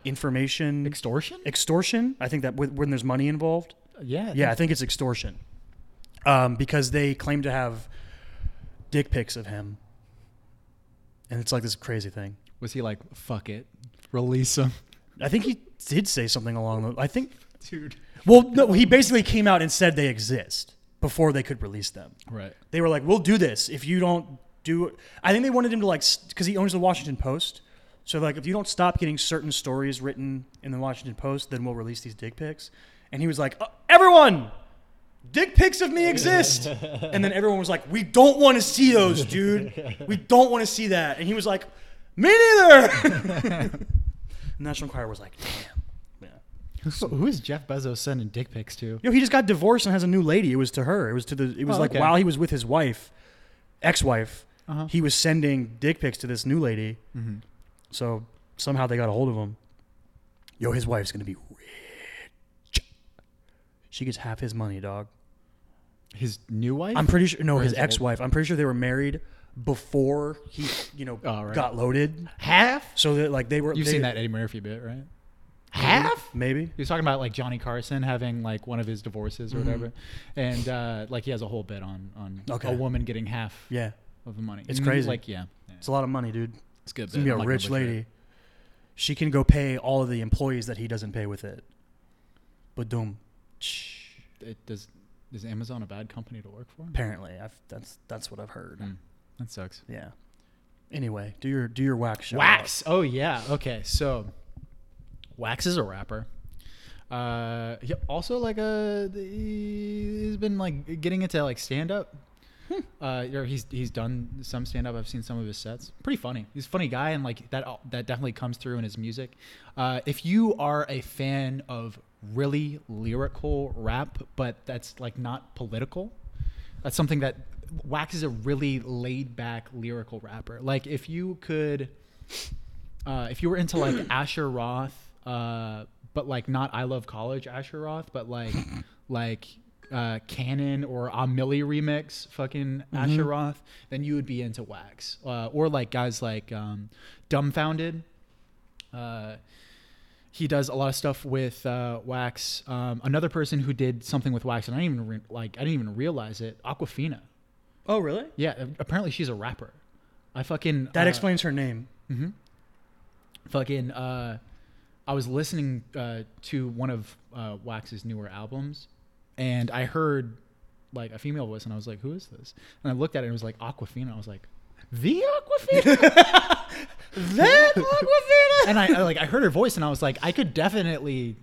information Extortion? extortion? I think that when when there's money involved. Yeah. I Yeah, I think- think it's extortion. Um, because they claim to have dick pics of him. And it's like this crazy thing. Was he like, fuck it, release him, I think he did say something along the. I think. dude? Well, no, he basically came out and said they exist before they could release them. Right. They were like, "We'll do this if you don't do." I think they wanted him to like because he owns the Washington Post. So like, if you don't stop getting certain stories written in the Washington Post, then we'll release these dick pics. And he was like, "Uh, "Everyone, dick pics of me exist." and then everyone was like, "We don't want to see those, dude. We don't want to see that." And he was like, "Me neither." National Enquirer was like, "Damn." Yeah. Who, is Jeff Bezos sending dick pics to? Yo, he just got divorced and has a new lady. It was to her. It was to the. It was Oh, like okay. while he was with his wife, ex-wife, Uh-huh. he was sending dick pics to this new lady. Mm-hmm. So somehow they got a hold of him. Yo, his wife's gonna be rich. She gets half his money, dog. His new wife? I'm pretty sure. No, Or his his ex-wife. I'm pretty sure they were married before he, you know, Oh, right. got loaded. half. So that like they were. You've they- seen that Eddie Murphy bit, right? Half. Maybe. He was talking about like Johnny Carson having like one of his divorces or Mhm. whatever, and uh, like he has a whole bit on on Okay. a woman getting half Yeah, of the money. It's And, crazy. Like yeah, yeah. it's a lot of money, dude. it's good. It's gonna be a rich lady. She can go pay all of the employees that he doesn't pay with it. But doom. It does. Is Amazon a bad company to work for? Apparently, I've, that's that's what I've heard. Mm, that sucks. Yeah. Anyway, do your do your wax show. Wax. Oh yeah. Okay. So, Wax is a rapper. Uh, he also like a he's been like getting into like stand up. Uh, or he's he's done some stand up. I've seen some of his sets. Pretty funny. He's a funny guy, and like that that definitely comes through in his music. Uh, if you are a fan of really lyrical rap, but that's like not political, that's something that Wax is a really laid back lyrical rapper. Like if you could, uh, if you were into like Asher Roth, uh, but like not I Love College Asher Roth, but like like uh, Canon or a Millie remix fucking Asher Roth, then you would be into Wax. Uh, or like guys like um, Dumbfoundead. Uh, he does a lot of stuff with uh, Wax. Um, another person who did something with Wax, and I didn't even re- like I didn't even realize it. Awkwafina. Oh, really? Yeah, apparently she's a rapper. I fucking That uh, explains her name. hmm Fucking, uh, I was listening uh, to one of uh, Wax's newer albums, and I heard like a female voice, and I was like, "Who is this?" And I looked at it, and it was like Awkwafina. I was like, "The Awkwafina." that Awkwafina. and I, I like I heard her voice, and I was like, I could definitely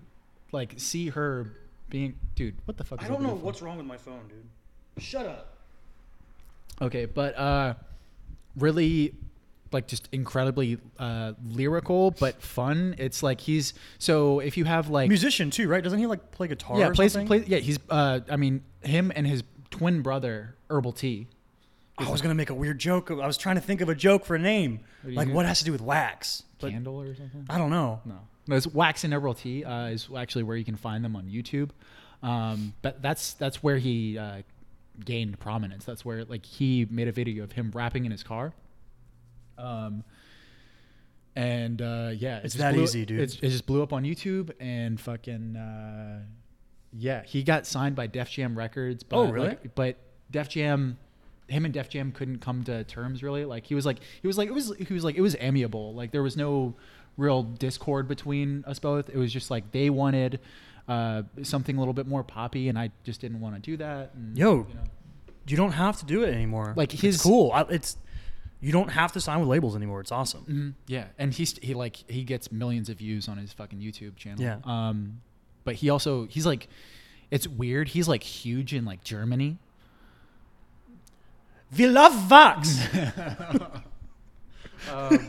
like see her being, dude. What the fuck? Is I don't know phone? what's wrong with my phone, dude. Shut up. Okay, but uh, really, like just incredibly uh, lyrical but fun. It's like he's so if you have like Musician too, right? Doesn't he like play guitar? yeah or plays something? play yeah he's uh I mean him and his twin brother Herbal T. I was gonna make a weird joke. I was trying to think of a joke for a name. What Like what has to do with wax? Candle or something? I don't know. No, no. It's Wax and Herbal T uh, is actually where you can find them on YouTube. Um, but that's that's where he uh, gained prominence. That's where like he made a video of him rapping in his car. Um, and uh, yeah, it It's that blew- easy, dude. It's, it just blew up on YouTube and fucking uh, yeah, he got signed by Def Jam Records. But Oh, really? like- but Def Jam, him and Def Jam couldn't come to terms really. Like he was like he was like it was he was like it was amiable. Like there was no real discord between us both. It was just like they wanted uh, something a little bit more poppy, and I just didn't want to do that. And, Yo, you know. You don't have to do it anymore. Like, it's cool. I, it's you don't have to sign with labels anymore. It's awesome. Mhm. Yeah, and he's he like he gets millions of views on his fucking YouTube channel. Yeah. Um, but he also he's like, it's weird. He's like huge in like Germany. We love Vox. Um,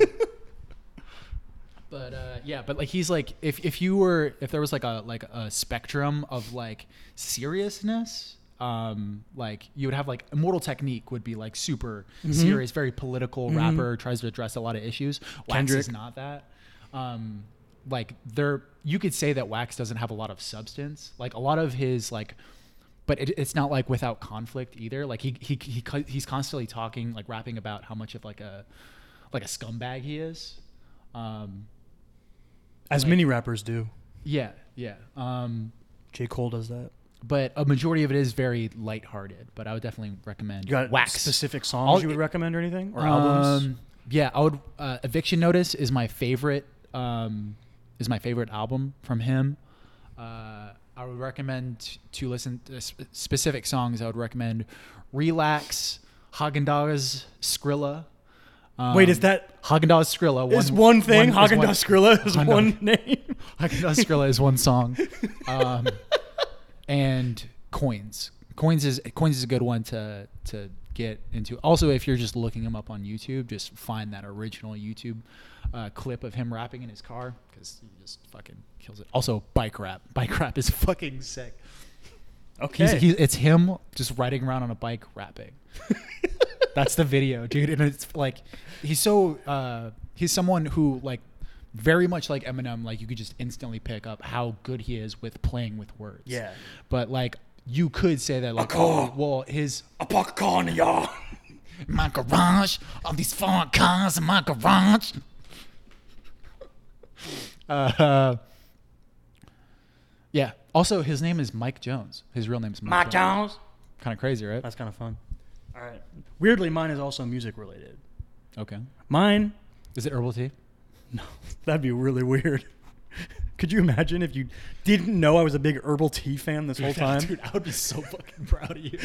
but uh, yeah, but like he's like if if you were if there was like a like a spectrum of like seriousness. Um, like you would have like Immortal Technique would be like super serious, very political rapper, tries to address a lot of issues. Wax Kendrick. is not that. Um, like there, you could say that Wax doesn't have a lot of substance. Like a lot of his like, but it, it's not like without conflict either. Like he he he he's constantly talking like rapping about how much of like a like a scumbag he is. Um, As Like- many rappers do. yeah, yeah. Um, J. Cole does that. but a majority of it is very lighthearted. But I would definitely recommend You got Wax. specific songs I'll- you would recommend or anything or albums? Um, yeah, I would. Uh, Eviction Notice is my favorite. Um, is my favorite album from him. Uh, I would recommend to listen to sp- specific songs. I would recommend Relax, Haagen Dazs, Skrilla. Um, Wait, is that Haagen Dazs Skrilla? is one thing? is Haagen-Dazs Skrilla is Haagen-Dazs. one name. Haagen Dazs Skrilla is one song, um, and Coins. Coins is Coins is a good one to to get into. Also, if you're just looking him up on YouTube, just find that original YouTube uh, clip of him rapping in his car because he just fucking kills it. Also, bike rap. Bike rap is fucking sick. Okay. He's, he's, it's him just riding around on a bike rapping. That's the video, dude. And it's like he's so uh, he's someone who like very much like Eminem. Like you could just instantly pick up how good he is with playing with words. Yeah. But like you could say that like oh well his a popcorn, y'all. my garage all these foreign cars in my garage. Uh, yeah. Also, his name is Mike Jones. His real name is Mike, Mike Jones. Kind of crazy, right? That's kind of fun. All right. Weirdly, mine is also music related. Okay. Mine, Is it herbal tea? no, that'd be really weird. Could you imagine if you didn't know I was a big herbal tea fan this whole time? Dude, I would be so fucking proud of you.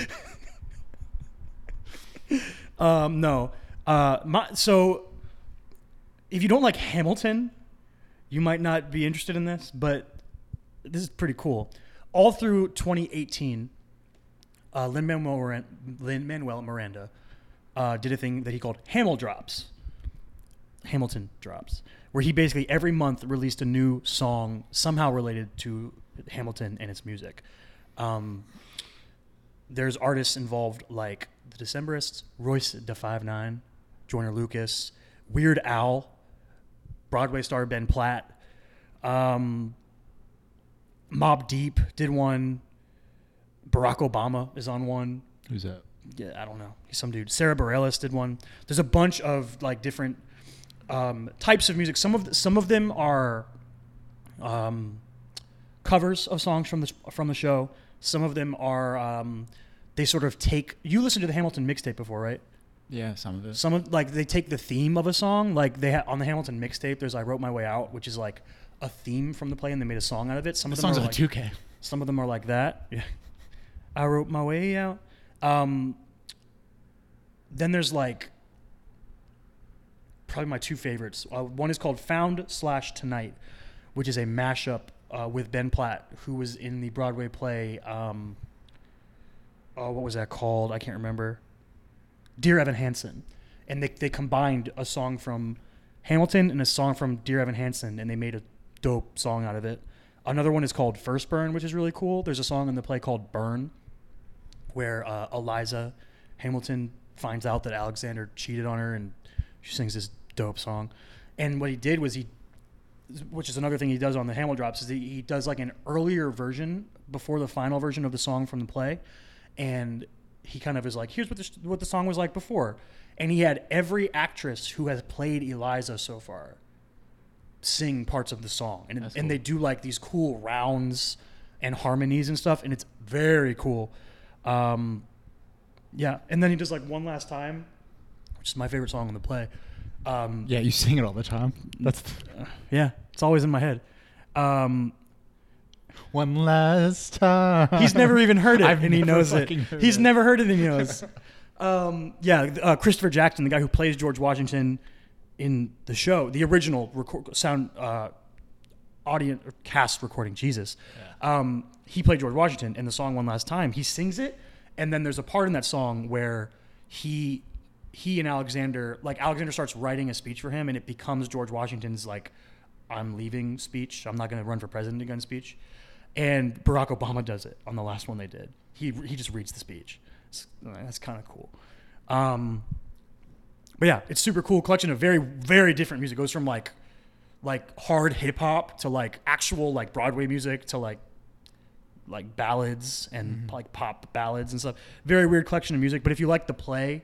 Um, no. Uh, my, so, if you don't like Hamilton, you might not be interested in this, but this is pretty cool. All through 2018, uh, Lin Manuel Miranda, uh, did a thing that he called Drops, Hamilton Drops, where he basically every month released a new song somehow related to Hamilton and its music. Um, there's artists involved like the Decemberists, Royce da Five Nine, Joyner Lucas, Weird Al, Broadway star Ben Platt, um, Mobb Deep did one. Barack Obama is on one. Who's that? Yeah, I don't know. He's some dude. Sara Bareilles did one. There's a bunch of like different um, types of music. Some of some of them are um, covers of songs from the from the show. Some of them are um, they sort of take. You listened to the Hamilton mixtape before, right? Yeah, some of it. Some of like they take the theme of a song. Like they ha- on the Hamilton mixtape. There's "I Wrote My Way Out," which is like a theme from the play, and they made a song out of it. Some The of them songs are like, 2K. some of them are like that. Yeah. I wrote my way out. Um, then there's like probably my two favorites. Uh, one is called Found slash Tonight, which is a mashup uh, with Ben Platt, who was in the Broadway play. Um, oh, what was that called? I can't remember. Dear Evan Hansen, and they they combined a song from Hamilton and a song from Dear Evan Hansen, and they made a dope song out of it. Another one is called First Burn, which is really cool. There's a song in the play called Burn, where uh, Eliza Hamilton finds out that Alexander cheated on her, and she sings this dope song. And what he did was he, which is another thing he does on the Hamildrops, is he, he does like an earlier version before the final version of the song from the play, and he kind of is like, here's what the, what the song was like before, and he had every actress who has played Eliza so far sing parts of the song, and That's and cool. they do like these cool rounds and harmonies and stuff, and it's very cool. Um, yeah, and then he does like one last time, which is my favorite song on the play. Um, Yeah, you sing it all the time. That's yeah, it's always in my head. Um, one last time. he's never even heard it, I've and he knows it. He's it. never heard it, and he knows. um, yeah, uh, Christopher Jackson, the guy who plays George Washington in the show, the original record, sound uh, audience or cast recording, Jesus. Um, he played George Washington in the song "One Last Time." He sings it, and then there's a part in that song where he he and Alexander like Alexander starts writing a speech for him, and it becomes George Washington's like "I'm leaving" speech. I'm not going to run for president again speech. And Barack Obama does it on the last one they did. He he just reads the speech. It's- that's kind of cool. Um, but yeah, it's super cool collection of very very different music. It goes from like like hard hip hop to like actual like Broadway music to like like ballads and mm-hmm. like pop ballads and stuff. Very weird collection of music. But if you like the play,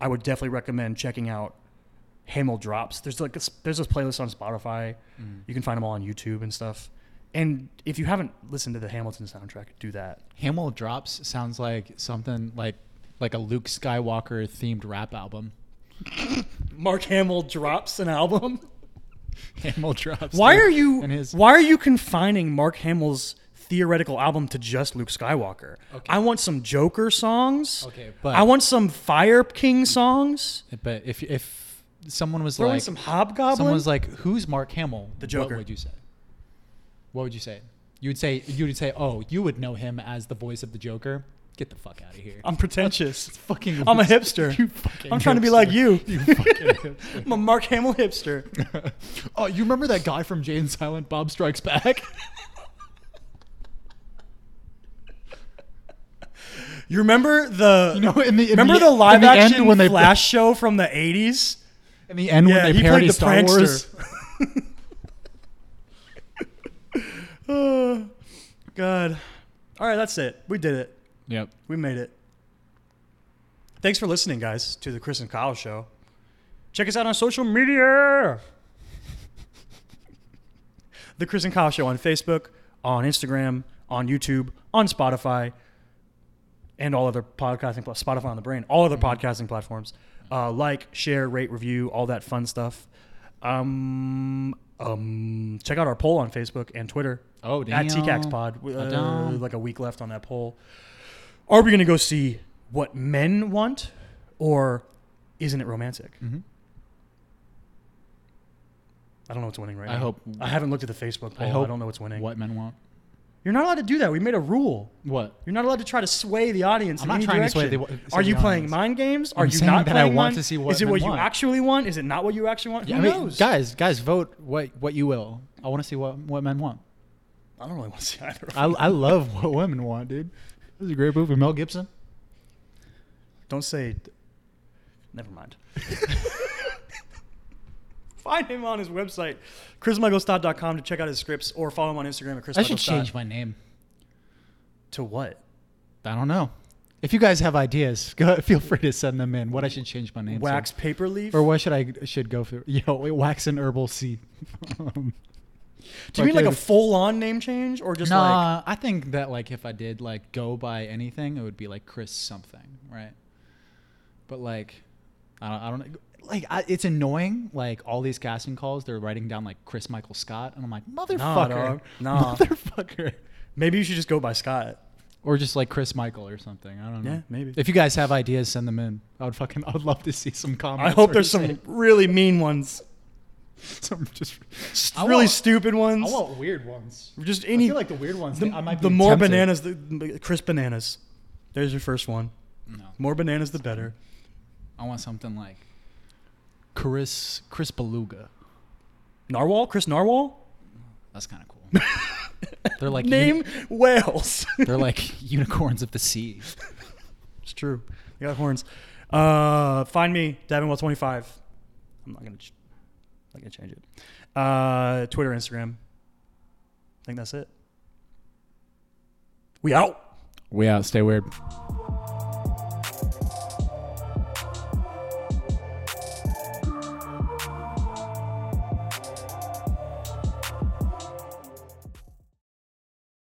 I would definitely recommend checking out Hamildrops. There's like a, there's this playlist on Spotify. Mm-hmm. You can find them all on YouTube and stuff. And if you haven't listened to the Hamilton soundtrack, do that. Hamill drops sounds like something like like a Luke Skywalker themed rap album. Mark Hamill drops an album. Hamill drops. Why are you his why are you confining Mark Hamill's theoretical album to just Luke Skywalker? Okay. I want some Joker songs. Okay, but- I want some Fire King songs. but if if someone was Throw like some Hobgoblin. someone was like, "Who's Mark Hamill?" The Joker. What would you say? What would you say? You would say you would say, "Oh, you would know him as the voice of the Joker." Get the fuck out of here. I'm pretentious. fucking. I'm a hipster. You fucking I'm trying to be hipster. like you. You fucking hipster. I'm a Mark Hamill hipster. oh, you remember that guy from Jay and Silent Bob Strikes Back? You remember the You know, in the in remember the, the, live the action end when they Flash show from the 80s? in the end Yeah, when they he parody the Star prankster. Wars. oh, God. All right, that's it. We did it. Yep. We made it. Thanks for listening, guys, to the Chris and Kyle show. Check us out on social media. the Chris and Kyle show on Facebook, on Instagram, on YouTube, on Spotify, and all other podcasting pla- Spotify on the brain, all other podcasting platforms. Uh, like, share, rate, review, all that fun stuff. Um, um, check out our poll on Facebook and Twitter Oh, damn. at. TCAKS Pod. Uh, like a week left on that poll. Are we going to go see what men want, or isn't it romantic? Mhm. I don't know what's winning right I now. hope- I haven't looked at the Facebook poll. I, hope I don't know what's winning. What men want? You're not allowed to do that. We made a rule. What? You're not allowed to try to sway the audience. I'm in not any trying to sway direction. the- sway Are you the playing audience. mind games? Are I'm you saying not that I playing want mind- to see what Is it men what you want. actually want? Is it not what you actually want? Yeah, Who I mean, knows? guys, guys, vote what what you will. I want to see what what men want. I don't really want to see either. Of I, them. I love what women want, dude. This is a great movie. Mel Gibson. Don't say. Never mind. Find him on his website, chrismichaelstott.com to check out his scripts, or follow him on Instagram at Chris I should change my name. to what? I don't know. If you guys have ideas, go, feel free to send them in. What I should change my name to Wax paper leaf? or what should I should go for? Yo, wax and herbal seed. Do you mean like a full-on name change, or just like nah, I think that like if I did like go by anything, it would be like Chris something, right? But like, I don't, I don't. Like, I, it's annoying. Like all these casting calls, they're writing down like Chris Michael Scott, and I'm like, motherfucker, dog. Nah. motherfucker, maybe you should just go by Scott? or just like Chris Michael or something. I don't know. Yeah, maybe. If you guys have ideas, send them in. I would fucking, I would love to see some comments. I hope there's some really mean ones, some just I really want- stupid I ones. want weird ones. just any. I feel like the weird ones. the, I might the more tempted. bananas, the, the Chris bananas. There's your first one. No. More bananas, the better. I want something like Chris Chris Beluga. Narwhal, Chris Narwhal. That's kind of cool. they're like Name uni- whales. they're like unicorns of the sea. It's true. They got horns. Uh, find me, Davenwell twenty five. I'm not gonna, ch- not gonna change it. Uh, Twitter, Instagram. I think that's it. We out. We out. Stay weird.